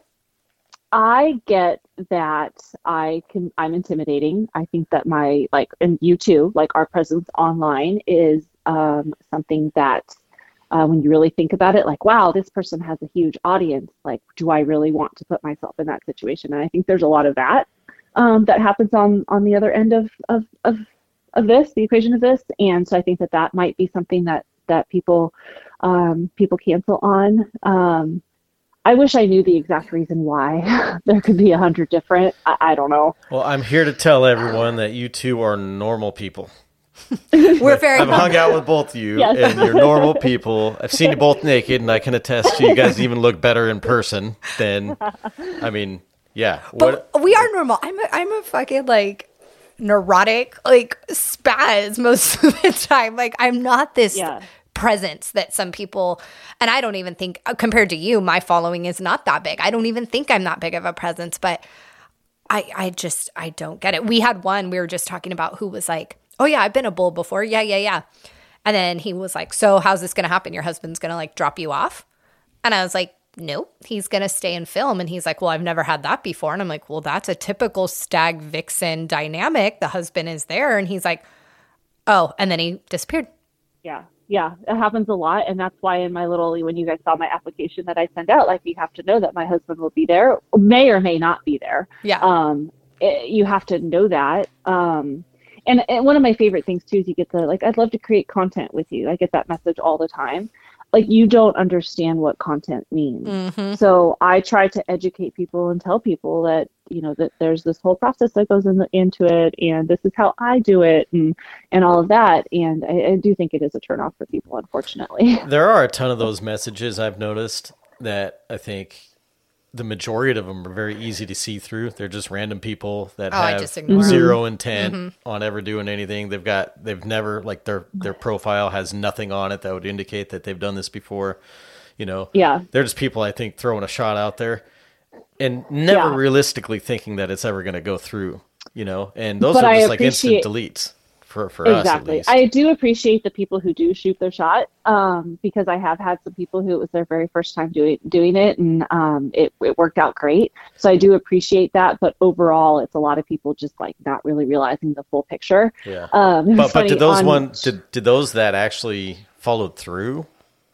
I get that I can I'm intimidating. I think that my like and you too, like our presence online is um something that uh, when you really think about it, like, wow, this person has a huge audience. Like, do I really want to put myself in that situation? And I think there's a lot of that um, that happens on on the other end of of of of this, the equation of this. And so I think that that might be something that that people um, people cancel on. Um, I wish I knew the exact reason why. there could be a hundred different. I, I don't know. Well, I'm here to tell everyone that you two are normal people. We're very. I've hung out with both of you, Yes. and you're normal people. I've seen you both naked, and I can attest to you guys even look better in person than. I mean, yeah. What? But we are normal. I'm a, I'm a fucking like neurotic like spaz most of the time. Like I'm not this Yeah. presence that some people and I don't even think uh, compared to you, my following is not that big. I don't even think I'm that big of a presence, but I I just I don't get it. We had one we were just talking about who was like, "Oh yeah, I've been a bull before." Yeah, yeah, yeah. And then he was like, "So how's this going to happen? Your husband's going to like drop you off?" And I was like, nope, he's going to stay and film. And he's like, well, I've never had that before. And I'm like, well, that's a typical stag vixen dynamic. The husband is there. And he's like, oh, and then he disappeared. Yeah, yeah, it happens a lot, and that's why in my little when you guys saw my application that I send out, like you have to know that my husband will be there, may or may not be there. Yeah. Um, it, you have to know that. Um, and, and one of my favorite things too is you get the like I'd love to create content with you. I get that message all the time. Like you don't understand what content means. Mhm. So I try to educate people and tell people that you know that there's this whole process that goes in the, into it, and this is how I do it, and and all of that. And I, I do think it is a turnoff for people, unfortunately. There are a ton of those messages I've noticed, that I think the majority of them are very easy to see through. They're just random people that Oh, I have just ignore 'em. 0 mm-hmm. intent mm-hmm. on ever doing anything. They've got they've never like their their profile has nothing on it that would indicate that they've done this before. You know, Yeah. they're just people I think throwing a shot out there and never Yeah. realistically thinking that it's ever going to go through. You know, and those But are I just like instant deletes for for us exactly i do appreciate the people who do shoot their shot um, because i have had some people who it was their very first time doing doing it and um, it, it worked out great so i do appreciate that but overall it's a lot of people just like not really realizing the full picture yeah. um, but but did those on- one did, did those that actually followed through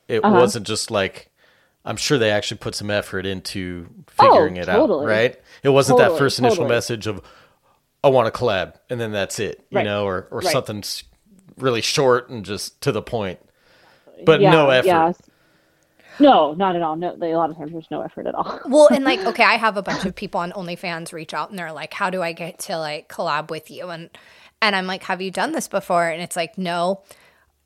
it Uh-huh. wasn't just like i'm sure they actually put some effort into Oh, figuring it totally. out right it wasn't that first initial totally. message of i want to collab and then that's it you Right. know or, or Right. something really short and just to the point but Yeah, no effort yes. no not at all no a lot of times there's no effort at all Well, and like, okay, I have a bunch of people on OnlyFans reach out and they're like, "How do I get to like collab with you?" And and I'm like, "Have you done this before?" And it's like, "No."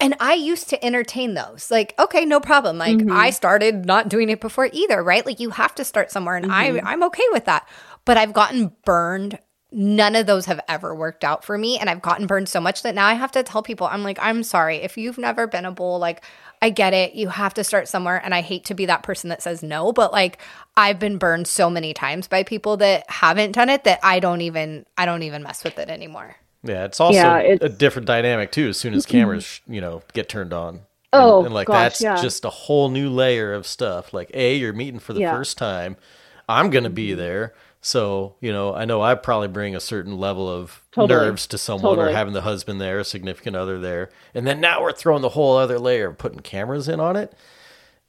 And I used to entertain those. Like, okay, no problem. Like Mm-hmm. I started not doing it before either, right? Like you have to start somewhere and Mm-hmm. I I'm okay with that. But I've gotten burned. None of those have ever worked out for me and I've gotten burned so much that now I have to tell people I'm like, "I'm sorry. If you've never been a bull, like I get it. You have to start somewhere and I hate to be that person that says no, but like I've been burned so many times by people that haven't done it that I don't even I don't even mess with it anymore. yeah it's also Yeah, it's... a different dynamic too as soon as mm-hmm. cameras you know get turned on Oh, and, and like gosh, that's yeah. just a whole new layer of stuff like a you're meeting for the Yeah. first time i'm gonna be there so you know i know i probably bring a certain level of Totally. nerves to someone or having the husband there a significant other there. And then now we're throwing the whole other layer of putting cameras in on it.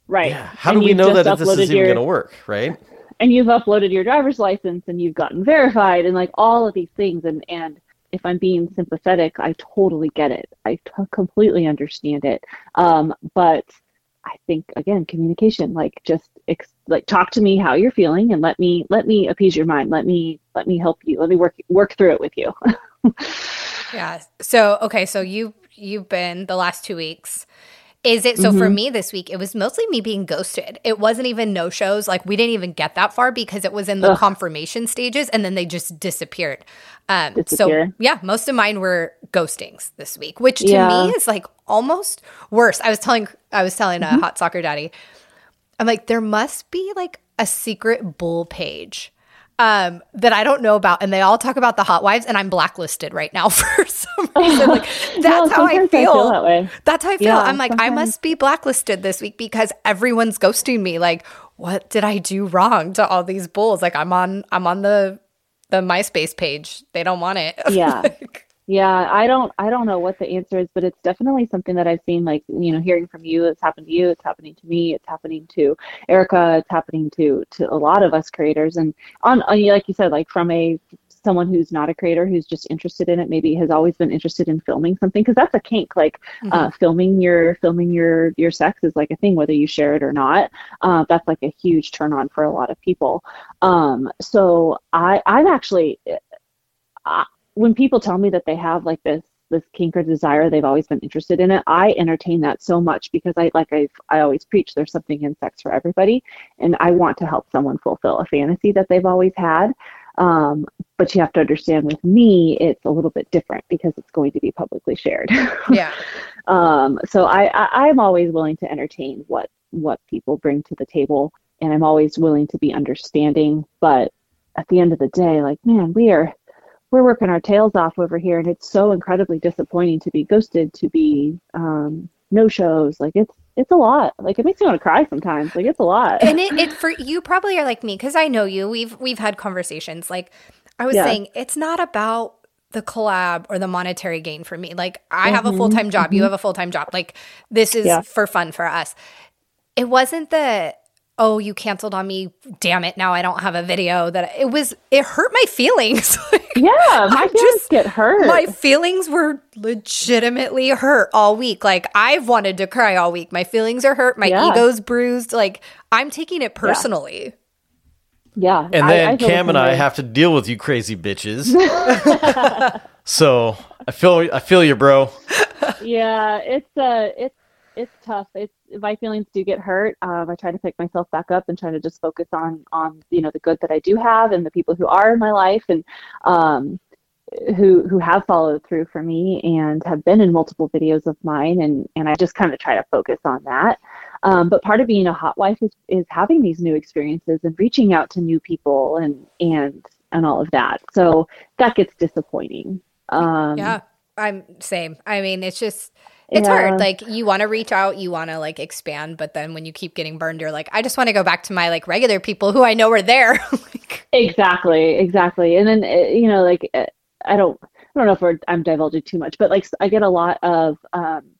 Right. Yeah. How And do we know that this is even gonna work right? And you've uploaded your driver's license and you've gotten verified and like all of these things. And and if i'm being sympathetic i totally get it. I t- completely understand it. Um, but i think again communication like just ex- like talk to me how you're feeling and let me let me appease your mind let me let me help you let me work work through it with you Yeah. So okay, so you you've been the last two weeks. Is it so for Mm-hmm. me this week? It was mostly me being ghosted. It wasn't even no shows. Like we didn't even get that far because it was in the confirmation stages, and then they just disappeared. Um, so yeah, most of mine were ghostings this week, which to Yeah. me is like almost worse. I was telling I was telling a Mm-hmm. hot soccer daddy, I'm like, there must be like a secret bull page um, that I don't know about, and they all talk about the hot wives, and I'm blacklisted right now for some reason. Like that's how I sometimes I feel. feel that way. That's how I feel. Yeah, I'm like, I must be blacklisted this week because everyone's ghosting me. Like, what did I do wrong to all these bulls? Like, I'm on, I'm on the the MySpace page. They don't want it. Yeah. Like, Yeah, I don't I don't know what the answer is, but it's definitely something that I've seen like, you know, hearing from you, it's happened to you, it's happening to me, it's happening to Erica, it's happening to to a lot of us creators and on, on like you said, like from a someone who's not a creator who's just interested in it, maybe has always been interested in filming something because that's a kink. Like uh, filming your filming your your sex is like a thing, whether you share it or not. Uh, that's like a huge turn on for a lot of people. Um, so I I'm actually I, when people tell me that they have like this this kink or desire they've always been interested in it. I entertain that so much because i like i i always preach there's something in sex for everybody and i want to help someone fulfill a fantasy that they've always had. Um, but you have to understand with me it's a little bit different because it's going to be publicly shared. Yeah. um, so I, I i'm always willing to entertain what what people bring to the table and i'm always willing to be understanding. But at the end of the day like man we are we're working our tails off over here and it's so incredibly disappointing to be ghosted to be um, no shows like it's it's a lot like it makes me want to cry sometimes like it's a lot and it, it for you probably are like me because I know you. We've we've had conversations. Like I was Yeah. saying, it's not about the collab or the monetary gain for me. Like I have Mm-hmm. a full time job, you have a full time job. Like this is Yeah. for fun for us. It wasn't the oh you canceled on me. Damn it! Now I don't have a video. That it was. It hurt my feelings. Like, yeah my I feelings just- get hurt my feelings were legitimately hurt all week. Like I've wanted to cry all week. My feelings are hurt. My Yeah. ego's bruised. Like I'm taking it personally. yeah And then I feel the Cam and I have to deal with you crazy bitches. so I feel I feel you, bro. yeah it's uh it's it's tough. It's my feelings do get hurt. Um, I try to pick myself back up and try to just focus on on you know the good that I do have and the people who are in my life and um, who who have followed through for me and have been in multiple videos of mine and and I just kind of try to focus on that. Um, but part of being a hot wife is is having these new experiences and reaching out to new people and and and all of that. So that gets disappointing. Um, yeah, I'm same. I mean, it's just it's Yeah. hard. Like you want to reach out, you want to like expand, but then when you keep getting burned, you're like, I just want to go back to my like regular people who I know are there. like, Exactly, exactly. And then uh, you know, like uh, I don't, I don't know if we're, I'm divulging too much, but like I get a lot of, um,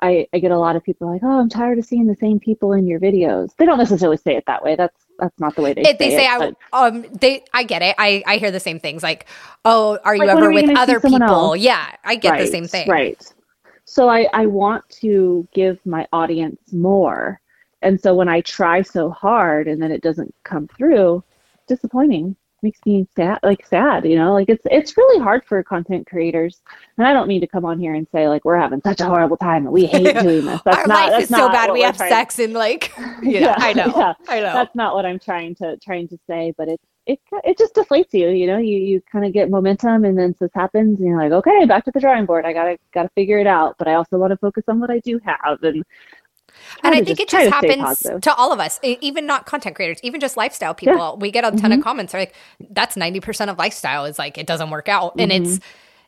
I I get a lot of people like, oh, I'm tired of seeing the same people in your videos. They don't necessarily say it that way. That's that's not the way they it, they say say it. I um they I get it. I I hear the same things like, oh, are you Like, ever are with other people? else? Yeah, I get the same thing. Right. So I I want to give my audience more, and so when I try so hard and then it doesn't come through, disappointing. Makes me sad, like sad, you know. Like it's it's really hard for content creators, and I don't mean to come on here and say like we're having such a horrible time and we hate doing this. That's Our not life that's is so bad. We have trying- sex and like, you know, Yeah, I know, yeah. I know. That's not what I'm trying to trying to say, but it it it just deflates you. You know, you you kind of get momentum, and then this happens, and you're like, okay, back to the drawing board. I gotta gotta figure it out, but I also want to focus on what I do have, and and I to think it just to happens positive. to all of us, even not content creators, even just lifestyle people. We get a ton Mm-hmm. of comments like, "That's ninety percent of lifestyle is like it doesn't work out," and Mm-hmm. it's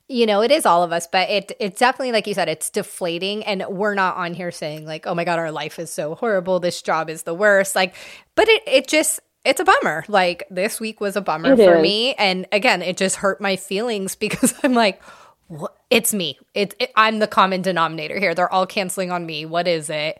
you know it is all of us, but it it's definitely like you said, it's deflating, and we're not on here saying like, "Oh my god, our life is so horrible. This job is the worst." Like, but it it just it's a bummer. Like this week was a bummer It for is. me, and again, it just hurt my feelings because I'm like. What? It's me. It's it, I'm the common denominator here. They're all canceling on me. What is it?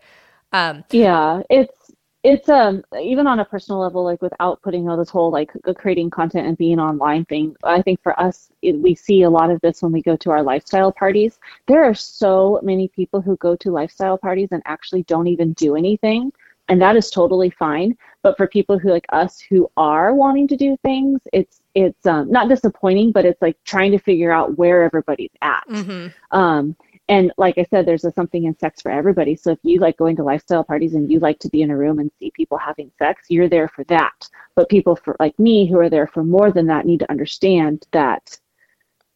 Um, Yeah, it's it's um even on a personal level, like without putting all this whole like creating content and being online thing. I think for us, it, we see a lot of this when we go to our lifestyle parties. There are so many people who go to lifestyle parties and actually don't even do anything, and that is totally fine. But for people who like us who are wanting to do things, it's it's um, not disappointing, but it's like trying to figure out where everybody's at. mhm. Um, and like I said, there's a something in sex for everybody. So if you like going to lifestyle parties and you like to be in a room and see people having sex, you're there for that. But people for like me who are there for more than that need to understand that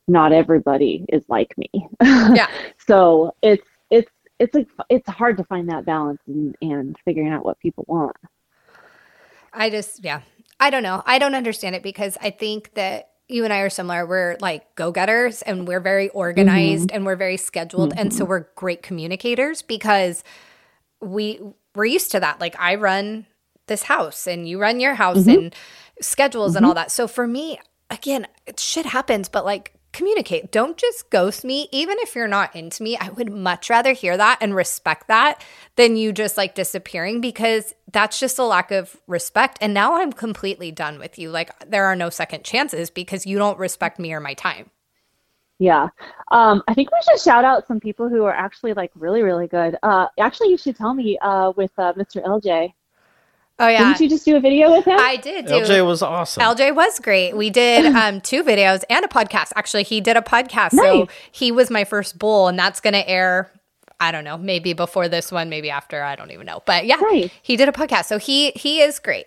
not everybody is like me. Yeah. so it's it's like it's hard to find that balance and, and figuring out what people want. I just, yeah, I don't know. I don't understand it because I think that you and I are similar. We're like go getters and we're very organized mm-hmm. and we're very scheduled. And so mm-hmm. we're great communicators because we, we're used to that. Like I run this house and you run your house mm-hmm. and schedules and all that. So for me, again, shit happens, but like communicate. Don't just ghost me. Even if you're not into me, I would much rather hear that and respect that than you just like disappearing because that's just a lack of respect. And now I'm completely done with you. Like there are no second chances because you don't respect me or my time. Yeah. Um, I think we should shout out some people who are actually like really, really good. Uh, actually, you should tell me uh, with uh, Mr. LJ. Oh yeah. Didn't you just do a video with him? I did do LJ was awesome. LJ was great. We did um, two videos and a podcast. Actually, he did a podcast. So he was my first bull, and that's going to air. I don't know, maybe before this one, maybe after. I don't even know. But yeah, Nice. he did a podcast. So he he is great.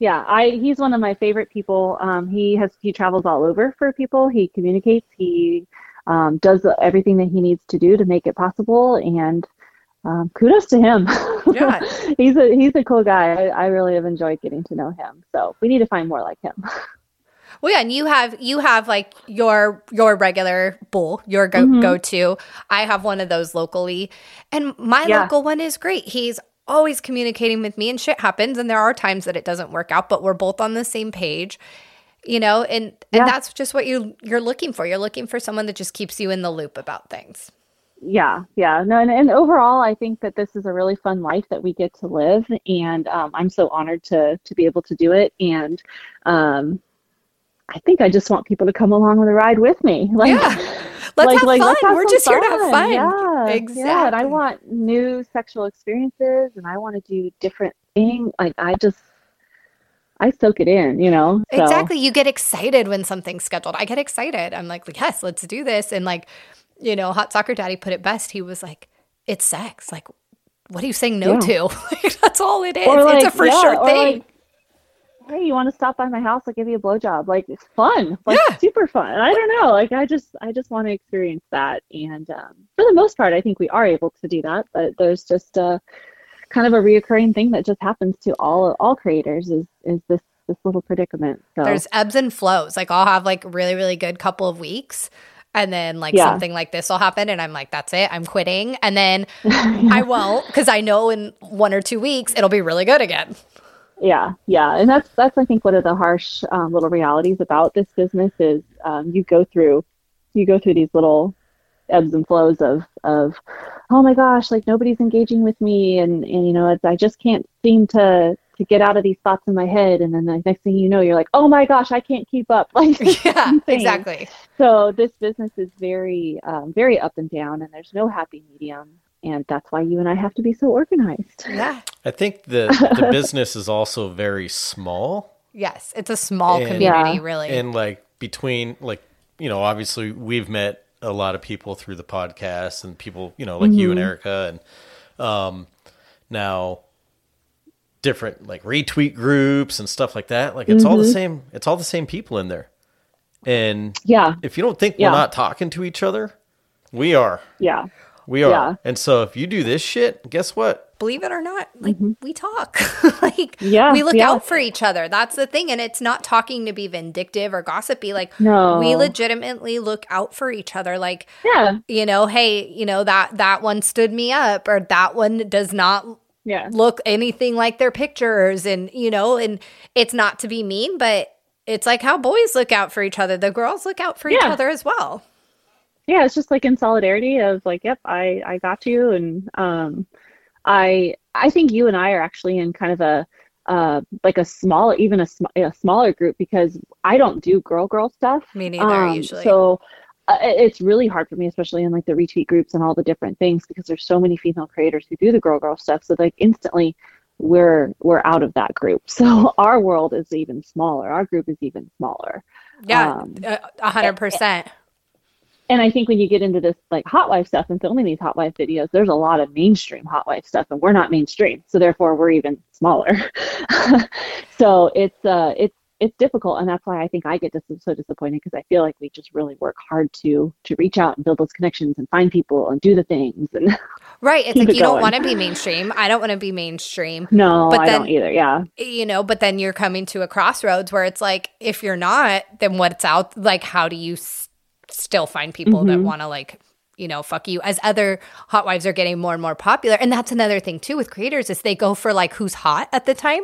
Yeah, I he's one of my favorite people. Um, he has he travels all over for people. He communicates. He um, does everything that he needs to do to make it possible. And um, kudos to him. Yeah. he's a he's a cool guy. I, I really have enjoyed getting to know him. So we need to find more like him. Well, yeah, and you have you have like your your regular bull, your go Mm-hmm. go to. I have one of those locally, and my Yeah. local one is great. He's always communicating with me, and shit happens, and there are times that it doesn't work out, but we're both on the same page, you know. And and Yeah. that's just what you you're looking for. You're looking for someone that just keeps you in the loop about things. Yeah, yeah. No, and, and overall, I think that this is a really fun life that we get to live, and um, I'm so honored to to be able to do it. And um, I think I just want people to come along with the ride with me. Like, Yeah. Let's have fun. let's have We're some just here to have fun. Yeah, Yeah, and I want new sexual experiences, and I want to do different things. Like I just, I soak it in, you know. So, Exactly. You get excited when something's scheduled. I get excited. I'm like, yes, let's do this. And like, you know, Hot Soccer Daddy put it best. He was like, it's sex. Like, what are you saying no Yeah. to? That's all it is. Or it's a like, for yeah, sure thing. like, hey, you want to stop by my house? I'll give you a blowjob. Like it's fun, like Yeah. super fun. I don't know. Like I just, I just want to experience that. And um, for the most part, I think we are able to do that. But there's just a kind of a reoccurring thing that just happens to all all creators is is this this little predicament. So There's ebbs and flows. Like, I'll have like really, really good couple of weeks. And then, like, Yeah. something like this will happen. And I'm like, that's it. I'm quitting. And then I won't because I know in one or two weeks it'll be really good again. Yeah, yeah, and that's that's I think one of the harsh um, little realities about this business is um, you go through you go through these little ebbs and flows of of oh my gosh, like nobody's engaging with me, and and you know it's, I just can't seem to to get out of these thoughts in my head, and then the next thing you know, you're like, oh my gosh, I can't keep up, like Yeah, exactly. So this business is very um, very up and down, and there's no happy medium, and that's why you and I have to be so organized. Yeah. I think the the business is also very small. Yes. It's a small And- community, Yeah. really. And like between like you know, obviously we've met a lot of people through the podcast and people, you know, like you and Erica and um now different like retweet groups and stuff like that. Like it's all the same it's all the same people in there. And Yeah, if you don't think Yeah. we're not talking to each other, we are. yeah, We are. Yeah. And so if you do this shit, guess what? Believe it or not, like we talk. like Mm-hmm. Yeah, we look yeah. out for each other. That's the thing. And it's not talking to be vindictive or gossipy. Like No. we legitimately look out for each other. Like yeah, you know, hey, you know, that that one stood me up or that one does not yeah. look anything like their pictures and you know, and it's not to be mean, but it's like how boys look out for each other. The girls look out for each other as well. yeah it's just like in solidarity of like yep i i got you and um i i think you and i are actually in kind of a uh like a small even a, sm- a smaller group because i don't do girl girl stuff Me neither, Um, usually. so it's really hard for me especially in like the retweet groups and all the different things because there's so many female creators who do the girl girl stuff. So like instantly we're we're out of that group. So our world is even smaller. Our group is even smaller. Yeah, Um, a a hundred percent. and I think when you get into this like hot wife stuff and filming these hot wife videos, there's a lot of mainstream hot wife stuff, and we're not mainstream, so therefore we're even smaller. so it's uh it's it's difficult, and that's why I think I get dis- so disappointed because I feel like we just really work hard to to reach out and build those connections and find people and do the things. And Right. It's like it you don't want to be mainstream. I don't want to be mainstream. no, But I then- don't either. Yeah, You know, but then you're coming to a crossroads where it's like, if you're not, then what's out? Like, how do you s- still find people that mm-hmm. want to, like, you know, fuck you? As other hot wives are getting more and more popular. And that's another thing, too, with creators is they go for like who's hot at the time.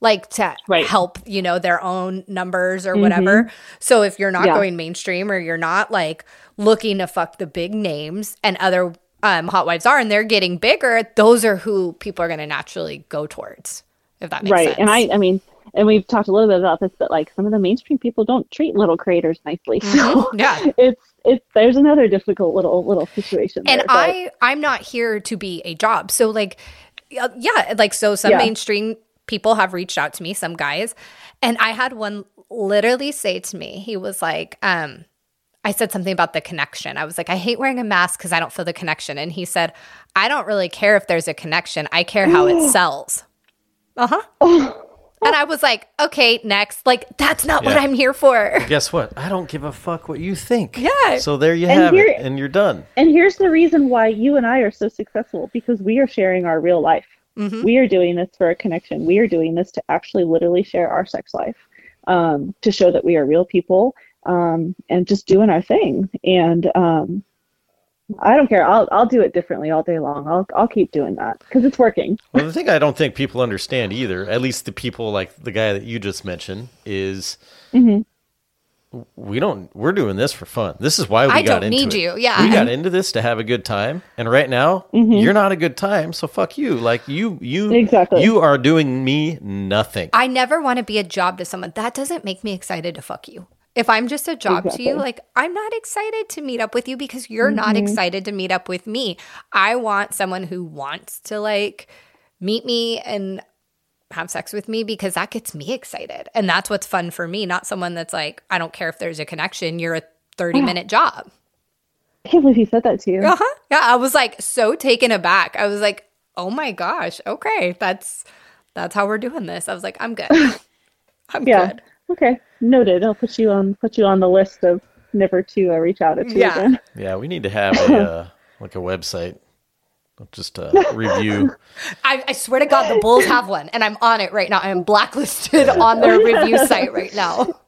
Like to Right. help, you know, their own numbers or whatever. So if you're not Yeah. going mainstream or you're not like looking to fuck the big names and other um, hot wives are and they're getting bigger, those are who people are going to naturally go towards. If that makes right. sense. And I, I mean, and we've talked a little bit about this, but like some of the mainstream people don't treat little creators nicely. So Yeah. it's it's there's another difficult little little situation. and there, I I'm not here to be a job. So like yeah, like so some Yeah. mainstream people have reached out to me, some guys, and I had one literally say to me, he was like, um I said something about the connection. I was like, I hate wearing a mask because I don't feel the connection. And he said, I don't really care if there's a connection. I care how it sells. Uh huh. And I was like, okay, next. Like, that's not what I'm here for. Guess what? I don't give a fuck what you think. Yeah. So there you And have here- it, and you're done. And here's the reason why you and I are so successful because we are sharing our real life. Mm-hmm. We are doing this for a connection. We are doing this to actually literally share our sex life, um, to show that we are real people, um, and just doing our thing. And um, I don't care. I'll I'll do it differently all day long. I'll I'll keep doing that because it's working. Well, the thing I don't think people understand either, at least the people like the guy that you just mentioned, is Mm-hmm. We don't. We're doing this for fun. This is why we I got don't into need it. you, yeah. we got into this to have a good time, and right now Mm-hmm. you're not a good time. So fuck you. Like you, you, Exactly. You are doing me nothing. I never want to be a job to someone. That doesn't make me excited to fuck you. If I'm just a job to you, like I'm not excited to meet up with you because you're not excited to meet up with me. I want someone who wants to like meet me and have sex with me because that gets me excited. And that's what's fun for me, not someone that's like, I don't care if there's a connection, you're a 30 minute job. I can't believe he said that to you. Uh-huh. Yeah, I was like so taken aback. I was like, "Oh my gosh, okay, that's that's how we're doing this." I was like, "I'm good. I'm Yeah. good." Okay, noted. I'll put you on put you on the list of never to uh, reach out to Yeah. again. Yeah, we need to have a uh, like a website, just a review. I, I swear to God, the Bulls have one, and I'm on it right now. I am blacklisted on their review site right now.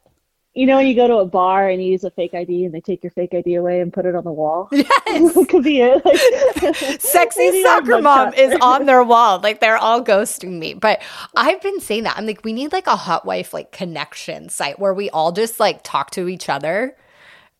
You know when you go to a bar and you use a fake ID and they take your fake ID away and put it on the wall? Yes, Could be it. Like, sexy soccer mom is on their wall. Like they're all ghosting me. But I've been saying that. I'm like, we need like a hot wife like connection site where we all just like talk to each other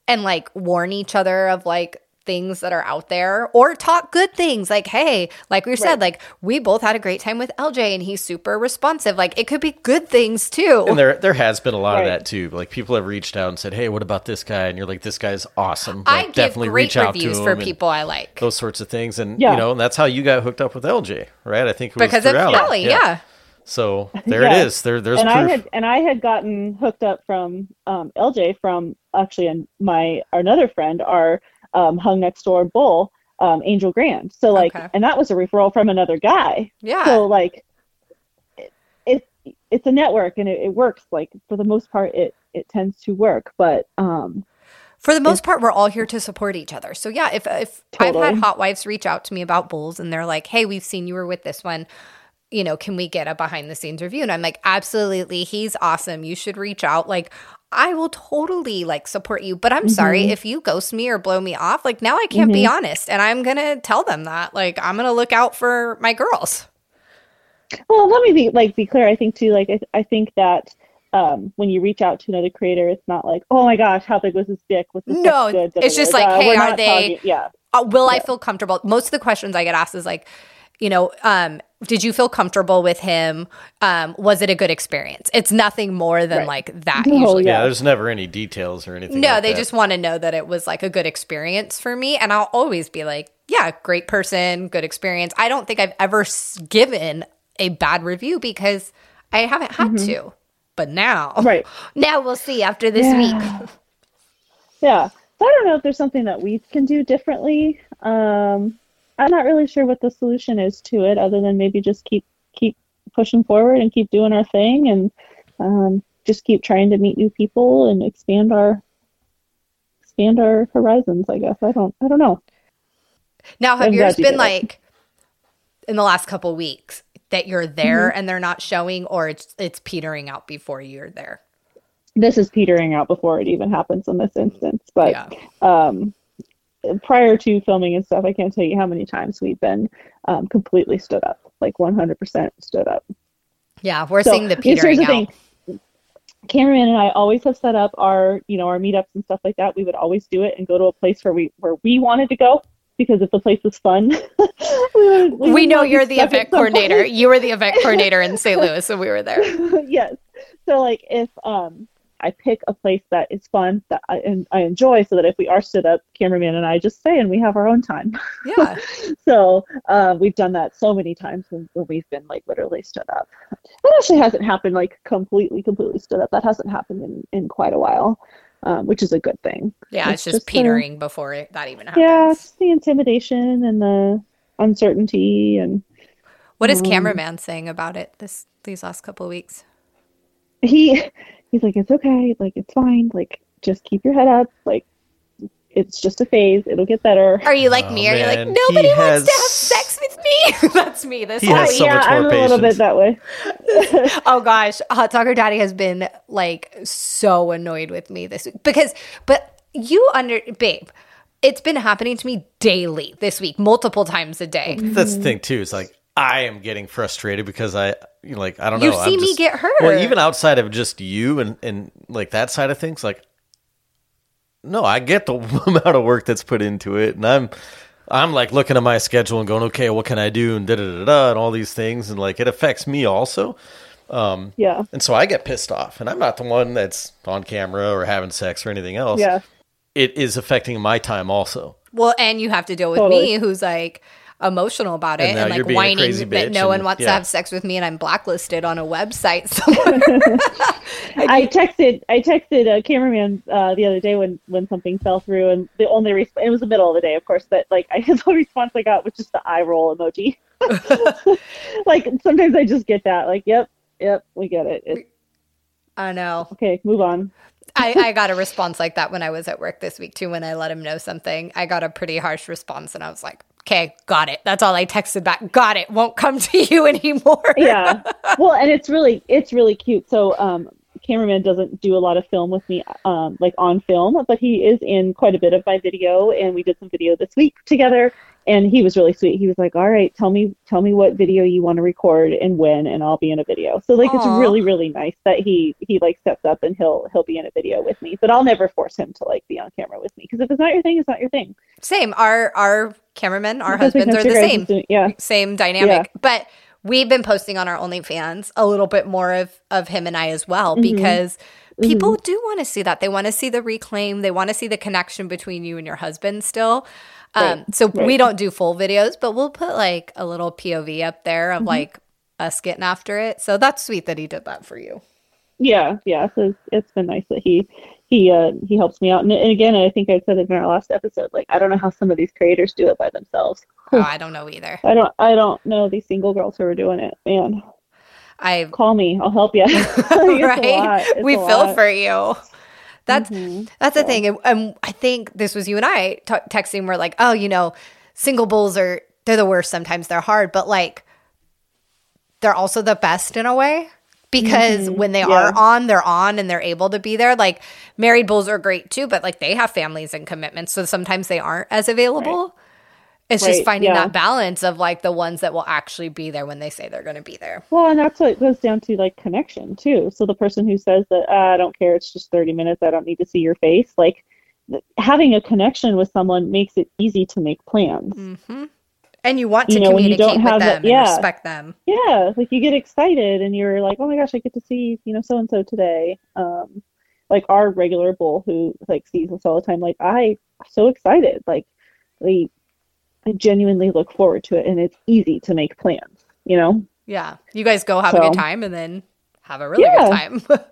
and like warn each other of like things that are out there or talk good things like hey like we said like we both had a great time with lj and he's super responsive like it could be good things too And there there has been a lot of that too. Like people have reached out and said, "Hey, what about this guy?" And you're like, "This guy's awesome." i Like, give great reviews for him and people i like Those sorts of things, and Yeah. you know, and that's how you got hooked up with LJ, right? I think it was because of Alli. Ellie, yeah. So there Yeah. it is. There there's and proof. I had and I had gotten hooked up from um, LJ from actually and my another friend, our um, hung next door bull, um, Angel Grand. So like, Okay. and that was a referral from another guy. Yeah. So like, it, it it's a network and it, it works. Like for the most part, it it tends to work. But um, For the most part, we're all here to support each other. So yeah, if if I've had hot wives reach out to me about bulls and they're like, "Hey, we've seen you were with this one. You know, can we get a behind the scenes review?" And I'm like, "Absolutely, he's awesome. You should reach out." Like, I will totally like support you. But I'm sorry if you ghost me or blow me off. Like now, I can't be honest, and I'm gonna tell them that. Like I'm gonna look out for my girls. Well, let me be like be clear. I think too. Like I, I think that um, when you reach out to another creator, it's not like, oh my gosh, how big was his dick? Was this No, it's just like, hey, We're they- Yeah, uh, will I feel comfortable? Most of the questions I get asked is like, you know, um, did you feel comfortable with him? Um, was it a good experience? It's nothing more than Right. like that. Oh, usually. yeah, yeah. there's never any details or anything. No, like they that. just want to know that it was like a good experience for me, and I'll always be like, yeah, great person, good experience. I don't think I've ever given a bad review because I haven't had to, but now, Mm-hmm. Right. now we'll see after this Yeah. week. yeah. So I don't know if there's something that we can do differently. Um, I'm not really sure what the solution is to it, other than maybe just keep keep pushing forward and keep doing our thing, and um, just keep trying to meet new people and expand our expand our horizons. I guess I don't I don't know. Now, have I'm yours been like in the last couple weeks that you're there Mm-hmm. and they're not showing, or it's it's petering out before you're there? this is petering out before it even happens in this instance. But Yeah. um, prior to filming and stuff, I can't tell you how many times we've been um, completely stood up, like 100% stood up. Yeah, we're So, seeing the here's petering the out. thing. Cameraman and I always have set up our, you know, our meetups and stuff like that. We would always do it and go to a place where we where we wanted to go because if the place was fun, we, would, We, would know you're the event coordinator. You were the event coordinator in St. Louis, so we were there. yes. So like if um I pick a place that is fun that I and I enjoy, so that if we are stood up, cameraman and I just stay and we have our own time. Yeah. so uh, we've done that so many times when, when we've been like literally stood up. That actually hasn't happened like completely, completely stood up. That hasn't happened in, in quite a while, um, which is a good thing. Yeah, it's, It's just just, petering before it, that even happens. Yeah, it's the intimidation and the uncertainty and What is Um, cameraman saying about it this these last couple of weeks? he he's like it's okay like it's fine like just keep your head up like it's just a phase it'll get better Are you like Oh, me? Are you like nobody he wants to have sex with me? That's me. This He whole has oh, so yeah much i'm more a little bit that way oh gosh, Hot Soccer Daddy has been like so annoyed with me this week because, but you under babe, it's been happening to me daily this week, multiple times a day. That's the thing too. It's like I am getting frustrated because I you know, like I don't know. You see I'm me just- get hurt. Well, even outside of just you and and like that side of things, like no, I get the amount of work that's put into it, and I'm I'm like looking at my schedule and going, okay, what can I do, and da da da da, and all these things, and like it affects me also. Um, yeah And so I get pissed off, and I'm not the one that's on camera or having sex or anything else. yeah It is affecting my time also. Well, and you have to deal with Totally. me, who's like, emotional about it And and, like whining that bitch no one and- wants to have sex with me and I'm blacklisted on a website somewhere. I texted I texted a cameraman uh, the other day when when something fell through, and the only resp- it was the middle of the day, of course, but like I the only response I got was just the eye roll emoji. like sometimes I just get that, like, yep, yep, we get it. It's, I know. okay, move on. I, I got a response like that when I was at work this week too. When I let him know something, I got a pretty harsh response, and I was like, "Okay, got it." That's all I texted back. Got it. Won't come to you anymore. yeah well and it's really it's really cute so um cameraman doesn't do a lot of film with me um like on film but he is in quite a bit of my video and we did some video this week together and he was really sweet he was like all right tell me tell me what video you want to record and when and i'll be in a video so like Aw. it's really really nice that he he like steps up and he'll he'll be in a video with me but i'll never force him to like be on camera with me because if it's not your thing it's not your thing Same. Our our cameramen, our Because, husbands are the same. yeah Same dynamic. But we've been posting on our OnlyFans a little bit more of of him and I as well Mm-hmm. because people do want to see that. They want to see the reclaim. They want to see the connection between you and your husband still. Um, so we don't do full videos, but we'll put like a little POV up there Mm-hmm. of like us getting after it. So that's sweet that he did that for you. Yeah, yeah. So it's, it's been nice that he he uh he helps me out. And, and again, I think I said it in our last episode. Like I don't know how some of these creators do it by themselves. Oh, I don't know either. I don't I don't know these single girls who are doing it. Man, I call me. I'll help you. right? we feel for you. That's Mm-hmm. that's the thing, and, and I think this was you and I t- texting. We're like, oh, you know, single bulls are they're the worst. Sometimes they're hard, but like they're also the best in a way because when they Mm-hmm. Yeah. are on, they're on and they're able to be there. Like married bulls are great too, but like they have families and commitments, so sometimes they aren't as available. It's just finding yeah. that balance of like the ones that will actually be there when they say they're going to be there. Well, and that's what goes down to like connection too. So the person who says that "Ah, I don't care, it's just 30 minutes, I don't need to see your face, like having a connection with someone makes it easy to make plans. Mm-hmm. And you want to You know, you communicate don't with have them the- and yeah. respect them. Yeah, like you get excited and you're like, oh my gosh, I get to see, you know, so and so today. Um, like our regular bull who like sees us all the time, like I so excited. Like we I genuinely look forward to it and it's easy to make plans, you know? Yeah. You guys go have a good time and then have a really Yeah. good time.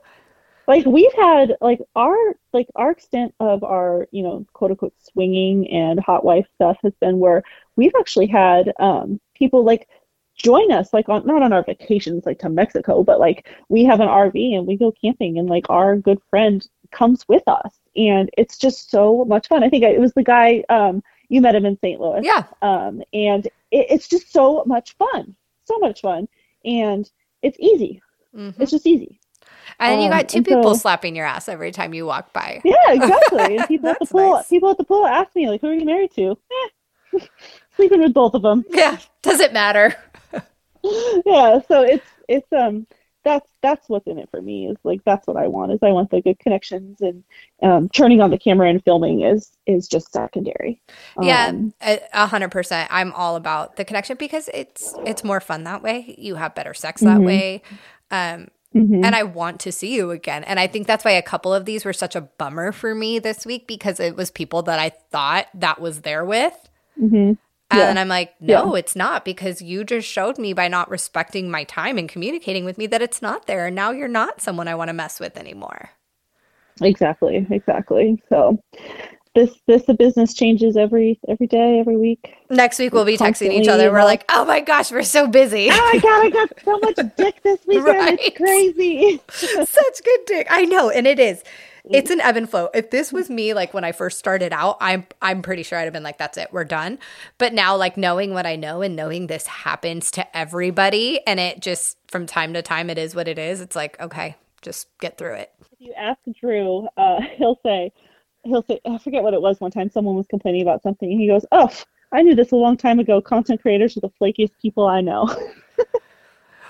Like we've had like our like our extent of our, you know, quote unquote swinging and hot wife stuff has been where we've actually had um people like join us like on not on our vacations like to Mexico, but like we have an RV and we go camping and like our good friend comes with us and it's just so much fun. I think it was the guy um you met him in St. Louis. yeah. Um and it, it's just so much fun. So much fun and it's easy. Mhm. It's just easy. And then you um, got two people so- slapping your ass every time you walk by. Yeah, exactly. And people at the pool, nice. people at the pool ask me like, "Who are you married to?" Eh, sleeping with both of them. Yeah. Does it matter? Yeah, so it's it's um that's that's what's in it for me is like that's what I want is I want the good connections and um, turning on the camera and filming is is just secondary. Yeah, Um, a hundred percent. I'm all about the connection because it's it's more fun that way. You have better sex that Mhm. way. Um, mhm. and I want to see you again. And I think that's why a couple of these were such a bummer for me this week because it was people that I thought that was there with. Mhm. Yeah. And I'm like, no, it's not because you just showed me by not respecting my time and communicating with me that it's not there. And now you're not someone I want to mess with anymore. Exactly, exactly. So this this the business changes every every day, every week. Next week we'll be texting each other. We're like, oh my gosh, we're so busy. Oh my god, I got so much dick this weekend. Right. It's crazy. Such good dick. I know, and it is. It's an ebb and flow. If this was me, like when I first started out, I'm I'm pretty sure I'd have been like, "That's it, we're done." But now, like knowing what I know and knowing this happens to everybody, and it just from time to time, it is what it is. It's like, okay, just get through it. If you ask Drew, uh, he'll say, he'll say, I forget what it was. One time, someone was complaining about something, and he goes, "Oh, I knew this a long time ago. Content creators are the flakiest people I know."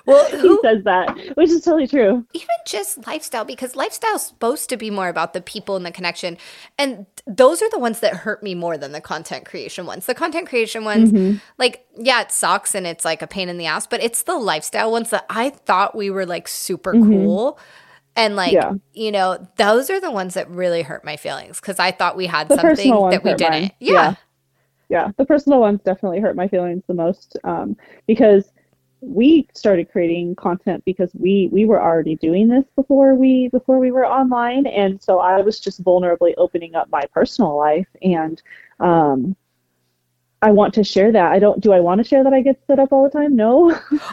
Well, he who, says that, which is totally true. even just lifestyle because lifestyle's supposed to be more about the people and the connection and those are the ones that hurt me more than the content creation ones the content creation ones Mm-hmm. like yeah it sucks and it's like a pain in the ass but it's the lifestyle ones that i thought we were like super cool and like Mm-hmm. Yeah. you know those are the ones that really hurt my feelings because i thought we had The something that we didn't yeah. Yeah. yeah, the personal ones definitely hurt my feelings the most um, because we started creating content because we we were already doing this before we before we were online, and so I was just vulnerably opening up my personal life, and um, I want to share that. I don't. Do I want to share that I get stood up all the time? No.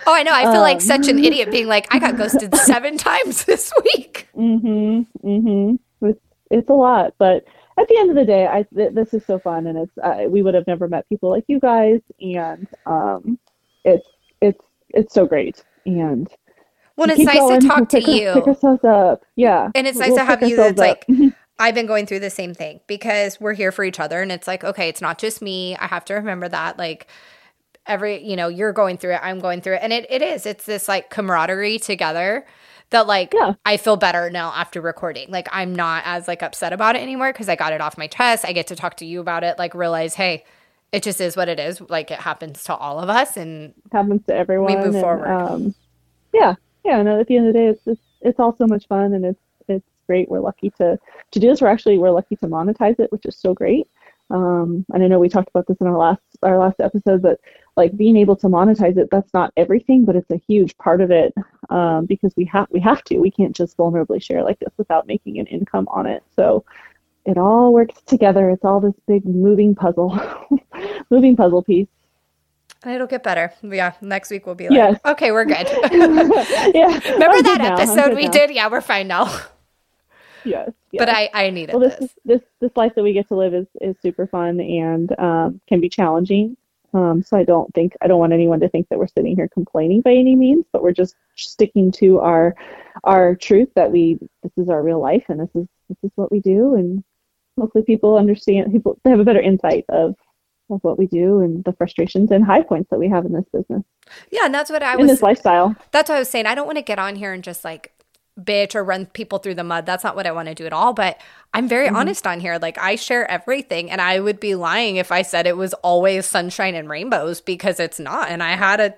Oh, I know. I feel like Um, such an idiot being like, I got ghosted seven times this week. Mm-hmm. Mm-hmm. It's it's a lot, but at the end of the day, I th- this is so fun, and it's uh, we would have never met people like you guys, and um, it's it's so great, and Well, we it's nice going. to talk to you. pick ourselves up, yeah, And it's We'll nice to have you that's ourselves like. I've been going through the same thing because we're here for each other. And it's like, okay, it's not just me. I have to remember that. Like, every, you know, you're going through it, I'm going through it. And it, it is, it's this like camaraderie together that like Yeah. I feel better now after recording. Like, I'm not as like upset about it anymore because I got it off my chest. I get to talk to you about it, like, realize, hey, it just is what it is. Like, it happens to all of us. And happens to everyone. We move and, forward. Um, yeah, yeah. And at the end of the day, it's, it's it's all so much fun, and it's it's great. We're lucky to to do this. We're actually we're lucky to monetize it, which is so great. Um, and I know we talked about this in our last our last episode, but like being able to monetize it, that's not everything, but it's a huge part of it um, because we have we have to. We can't just vulnerably share like this without making an income on it. So it all works together. It's all this big moving puzzle, moving puzzle piece. and it'll get better. Yeah. Next week we'll be like, Yes. okay, we're good. yeah. Remember I'm that episode we now. did? Yeah, we're fine now. Yes. But. I, I needed well, this this. this this life that we get to live is is super fun and um, can be challenging. Um, so I don't think I don't want anyone to think that we're sitting here complaining by any means, but we're just sticking to our our truth that we this is our real life and this is this is what we do and hopefully people understand people they have a better insight of of what we do and the frustrations and high points that we have in this business Yeah, and that's what I in was. In this lifestyle. That's what I was saying. I don't want to get on here and just like bitch or run people through the mud. That's not what I want to do at all. But I'm very Mm-hmm. honest on here. Like I share everything, and I would be lying if I said it was always sunshine and rainbows because it's not. And I had a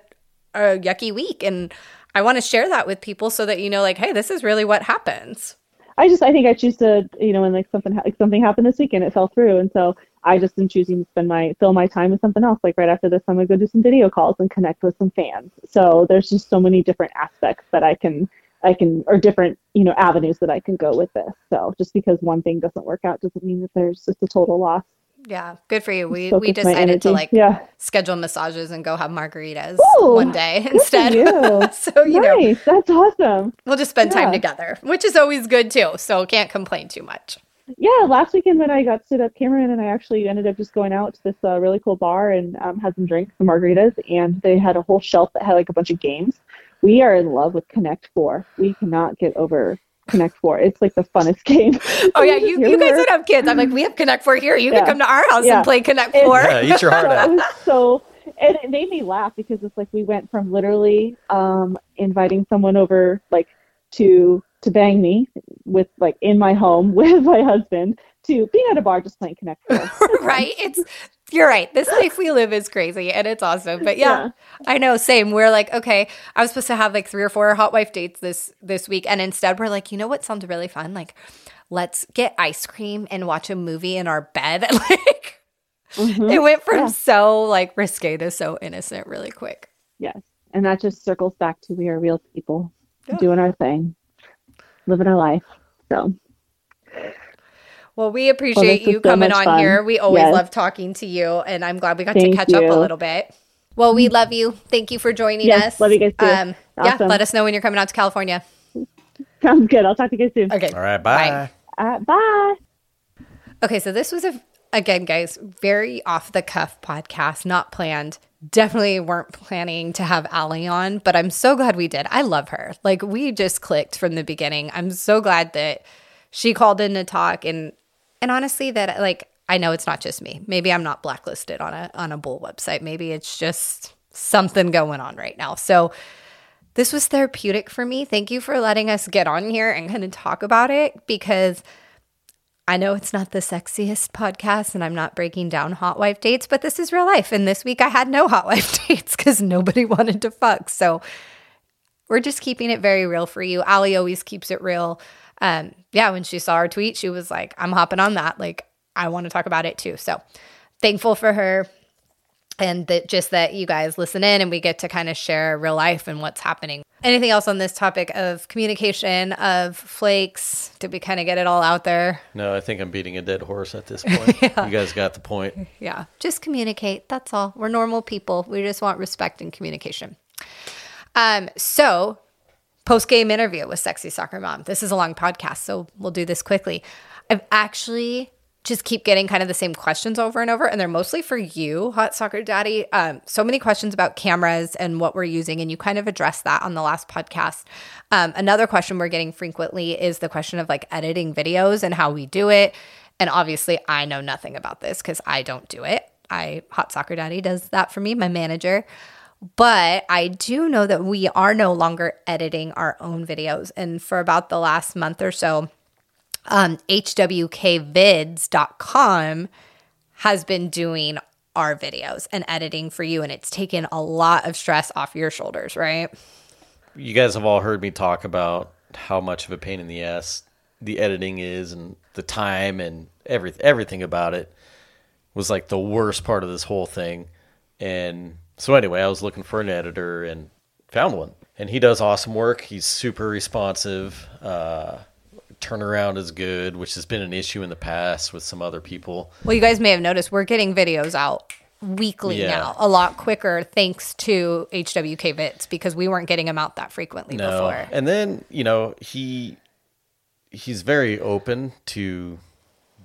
a yucky week, and I want to share that with people so that you know, like, hey, this is really what happens. I just I think I choose to you know when like something like something happened this weekend it fell through. And so I just am choosing to spend my fill my time with something else. Like right after this I'm gonna go do some video calls and connect with some fans. So there's just so many different aspects that I can I can or different you know avenues that I can go with this. So just because one thing doesn't work out doesn't mean that there's just a total loss Yeah, good for you. We we decided to like yeah schedule massages and go have margaritas Ooh, one day instead. you. so you know, that's awesome we'll just spend time together, which is always good too. So can't complain too much. Yeah, last weekend when I got stood up, Cameron and I actually ended up just going out to this uh, really cool bar and um, had some drinks, some margaritas, and they had a whole shelf that had like a bunch of games. We are in love with Connect Four. We cannot get over Connect Four. It's like the funnest game. Oh yeah, you, you guys don't have kids. I'm like, we have Connect Four here. You Yeah. can come to our house Yeah. and play Connect It- Four. Yeah, eat your heart out. so and it made me laugh because it's like we went from literally um inviting someone over like to to bang me with like in my home with my husband to being at a bar just playing Connect Four. right? It's you're right. This life we live is crazy and it's awesome. But yeah, Yeah. I know. Same. We're like, okay, I was supposed to have like three or four hot wife dates this this week, and instead we're like, you know what sounds really fun? Like, let's get ice cream and watch a movie in our bed. like, Mhm. it went from Yeah. so like risque to so innocent really quick. Yes. And that just circles back to we are real people Yeah. doing our thing, living our life. So Well, we appreciate this was you so coming much on fun. here. We always Yes. love talking to you, and I'm glad we got Thank to catch up a little bit. Well, we love you. Thank you for joining Yes, us. love you guys too. Um, Yeah, let us know when you're coming out to California. sounds good. I'll talk to you guys soon. Okay. All right, bye. Bye. Uh, bye. Okay, so this was a again, guys, very off the cuff podcast, not planned. Definitely weren't planning to have Alli on, but I'm so glad we did. I love her. Like we just clicked from the beginning. I'm so glad that she called in to talk and and honestly that like I know it's not just me. Maybe I'm not blacklisted on a on a bull website. Maybe it's just something going on right now. So this was therapeutic for me. Thank you for letting us get on here and kind of talk about it because I know it's not the sexiest podcast and I'm not breaking down hot wife dates, but this is real life. And this week I had no hot wife dates because nobody wanted to fuck. So we're just keeping it very real for you. Alli always keeps it real. Um, yeah, when she saw our tweet, she was like, I'm hopping on that. Like, I want to talk about it too. So thankful for her and that just that you guys listen in and we get to kind of share real life and what's happening. Anything else on this topic of communication of flakes? Did we kind of get it all out there? No, I think I'm beating a dead horse at this point. You guys got the point. Yeah, just communicate. That's all. We're normal people. We just want respect and communication. Um, so post game interview with Sexy Soccer Mom. This is a long podcast, so we'll do this quickly. I've actually just keep getting kind of the same questions over and over, and they're mostly for you, Hot Soccer Daddy. Um, so many questions about cameras and what we're using, and you kind of addressed that on the last podcast. Um, another question we're getting frequently is the question of like editing videos and how we do it. And obviously, I know nothing about this because I don't do it. I Hot Soccer Daddy does that for me, my manager. But I do know that we are no longer editing our own videos. And for about the last month or so, um, hwkvids.com has been doing our videos and editing for you. And it's taken a lot of stress off your shoulders, right? You guys have all heard me talk about how much of a pain in the ass the editing is and the time and everything everything about it was like the worst part of this whole thing. And so anyway, I was looking for an editor and found one. And he does awesome work. He's super responsive. Uh, turnaround is good, which has been an issue in the past with some other people. Well, you guys may have noticed we're getting videos out weekly Yeah. now, a lot quicker thanks to HWK Vids because we weren't getting them out that frequently before. And then, you know, he he's very open to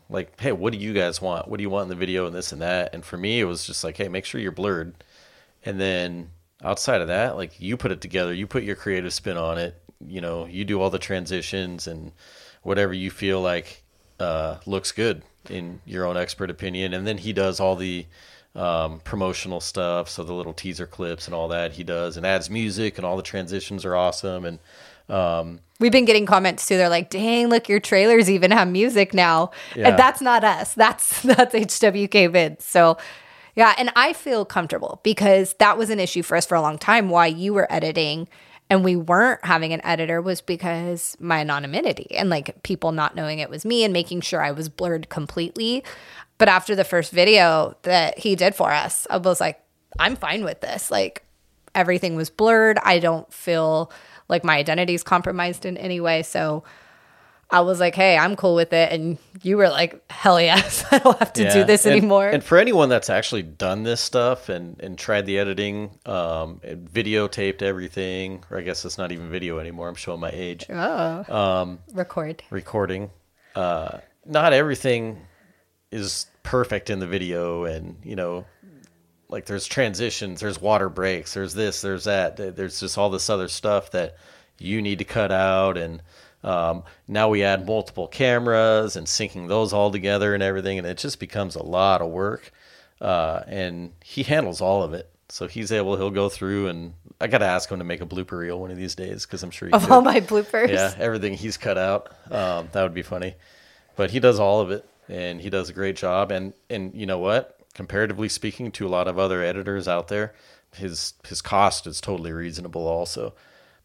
like, hey, what do you guys want? What do you want in the video and this and that? And for me it was just like, hey, make sure you're blurred. And then outside of that, like you put it together, you put your creative spin on it, you know, you do all the transitions and whatever you feel like uh, looks good in your own expert opinion. And then he does all the um, promotional stuff, so the little teaser clips and all that he does, and adds music, and all the transitions are awesome. And um, We've been getting comments too. They're like, "Dang, look, your trailers even have music now." Yeah. And that's not us. That's that's HWK Vids. So, yeah, and I feel comfortable because that was an issue for us for a long time. Why you were editing and we weren't having an editor was because my anonymity and like people not knowing it was me and making sure I was blurred completely. But after the first video that he did for us, I was like, I'm fine with this. Like everything was blurred. I don't feel like my identity is compromised in any way. So I was like, hey, I'm cool with it. And you were like, hell yes, I don't have to do this and- anymore. And for anyone that's actually done this stuff and, and tried the editing, um, and videotaped everything, or I guess it's not even video anymore. I'm showing my age. oh, Um, record. recording. Uh, not everything is perfect in the video, and you know, like there's transitions, there's water breaks, there's this, there's that, there's just all this other stuff that you need to cut out, and um, now we add multiple cameras and syncing those all together and everything, and it just becomes a lot of work. Uh, and he handles all of it, so he's able. He'll go through, and I got to ask him to make a blooper reel one of these days because I'm sure he Of could. all my bloopers. Yeah, everything he's cut out. Um, that would be funny. But he does all of it, and he does a great job. And and you know what? Comparatively speaking to a lot of other editors out there, his his cost is totally reasonable. Also,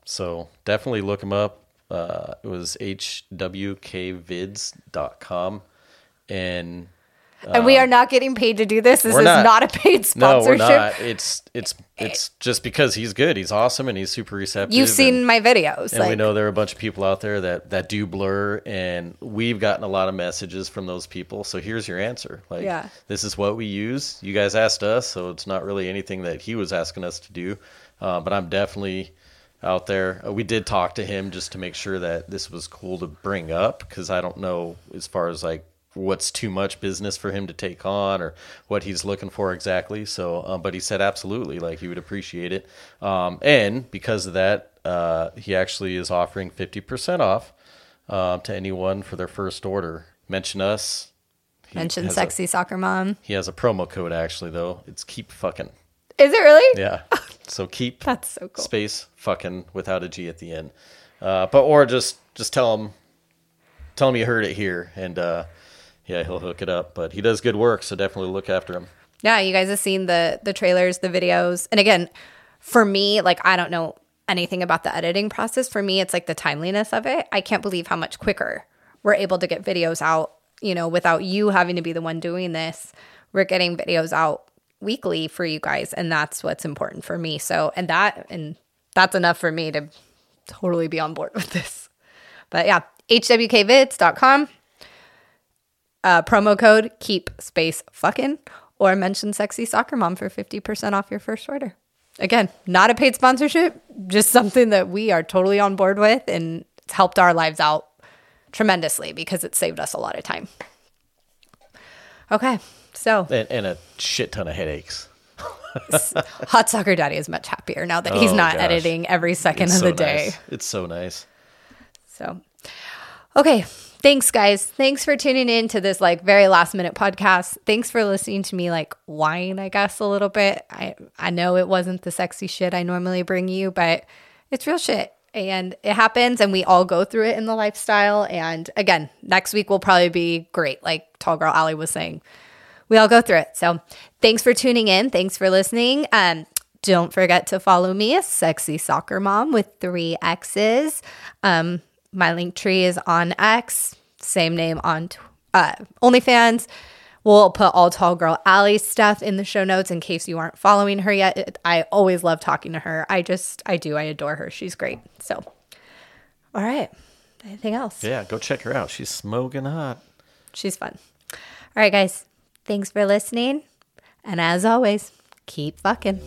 so definitely look him up. Uh, it was hwkvids.com, and and we are not getting paid to do this. This is not. not, a paid no, we're not. It's it's it's just because he's good. He's awesome, and he's super receptive. You've and- seen my videos. and like, we know there are a bunch of people out there that that do blur and we've gotten a lot of messages from those people so here's your answer like Yeah. this is what we use you guys asked us so it's not really anything that he was asking us to do uh, but i'm definitely out there. Uh, we did talk to him just to make sure that this was cool to bring up because i don't know as far as like what's too much business for him to take on or what he's looking for exactly. So um, but he said absolutely like he would appreciate it. Um, and because of that uh, he actually is offering 50% off uh, to anyone for their first order. Mention us. Mention has a- sexy soccer mom. he has a promo code actually though. It's keep fucking Is it really? yeah so keep That's so cool. space fucking without a g at the end uh, but or just just tell him tell him you heard it here and uh, yeah he'll hook it up but he does good work so definitely look after him Yeah, you guys have seen the the trailers, the videos. And again, for me, like I don't know anything about the editing process. For me, it's like the timeliness of it. I can't believe how much quicker we're able to get videos out, you know, without you having to be the one doing this we're getting videos out weekly for you guys and that's what's important for me. So, and that and that's enough for me to totally be on board with this. But yeah, hwkvids.com uh, promo code keep space fucking or mention sexy soccer mom for 50% off your first order. Again, not a paid sponsorship, just something that we are totally on board with and it's helped our lives out tremendously because it saved us a lot of time. Okay, so And, and a shit ton of headaches. Hot Soccer Daddy is much happier now that he's Oh, not gosh. editing every second It's of so the day. nice. It's so nice. So, okay. Thanks, guys. Thanks for tuning in to this like very last minute podcast. Thanks for listening to me like whine, I guess, a little bit. I I know it wasn't the sexy shit I normally bring you, but it's real shit. And it happens, and we all go through it in the lifestyle. And again, next week will probably be great, like Tall Girl Alli was saying. We all go through it. So thanks for tuning in. Thanks for listening. Um, don't forget to follow me, a Sexy Soccer Mom with three X's. Um, my Linktree is on X, same name on tw- uh, OnlyFans. We'll put all Tall Girl Alli stuff in the show notes in case you aren't following her yet. I always love talking to her. I just, I do. I adore her. She's great. So, all right. Anything else? Yeah, go check her out. She's smoking hot. She's fun. All right, guys. Thanks for listening. And as always, keep fucking.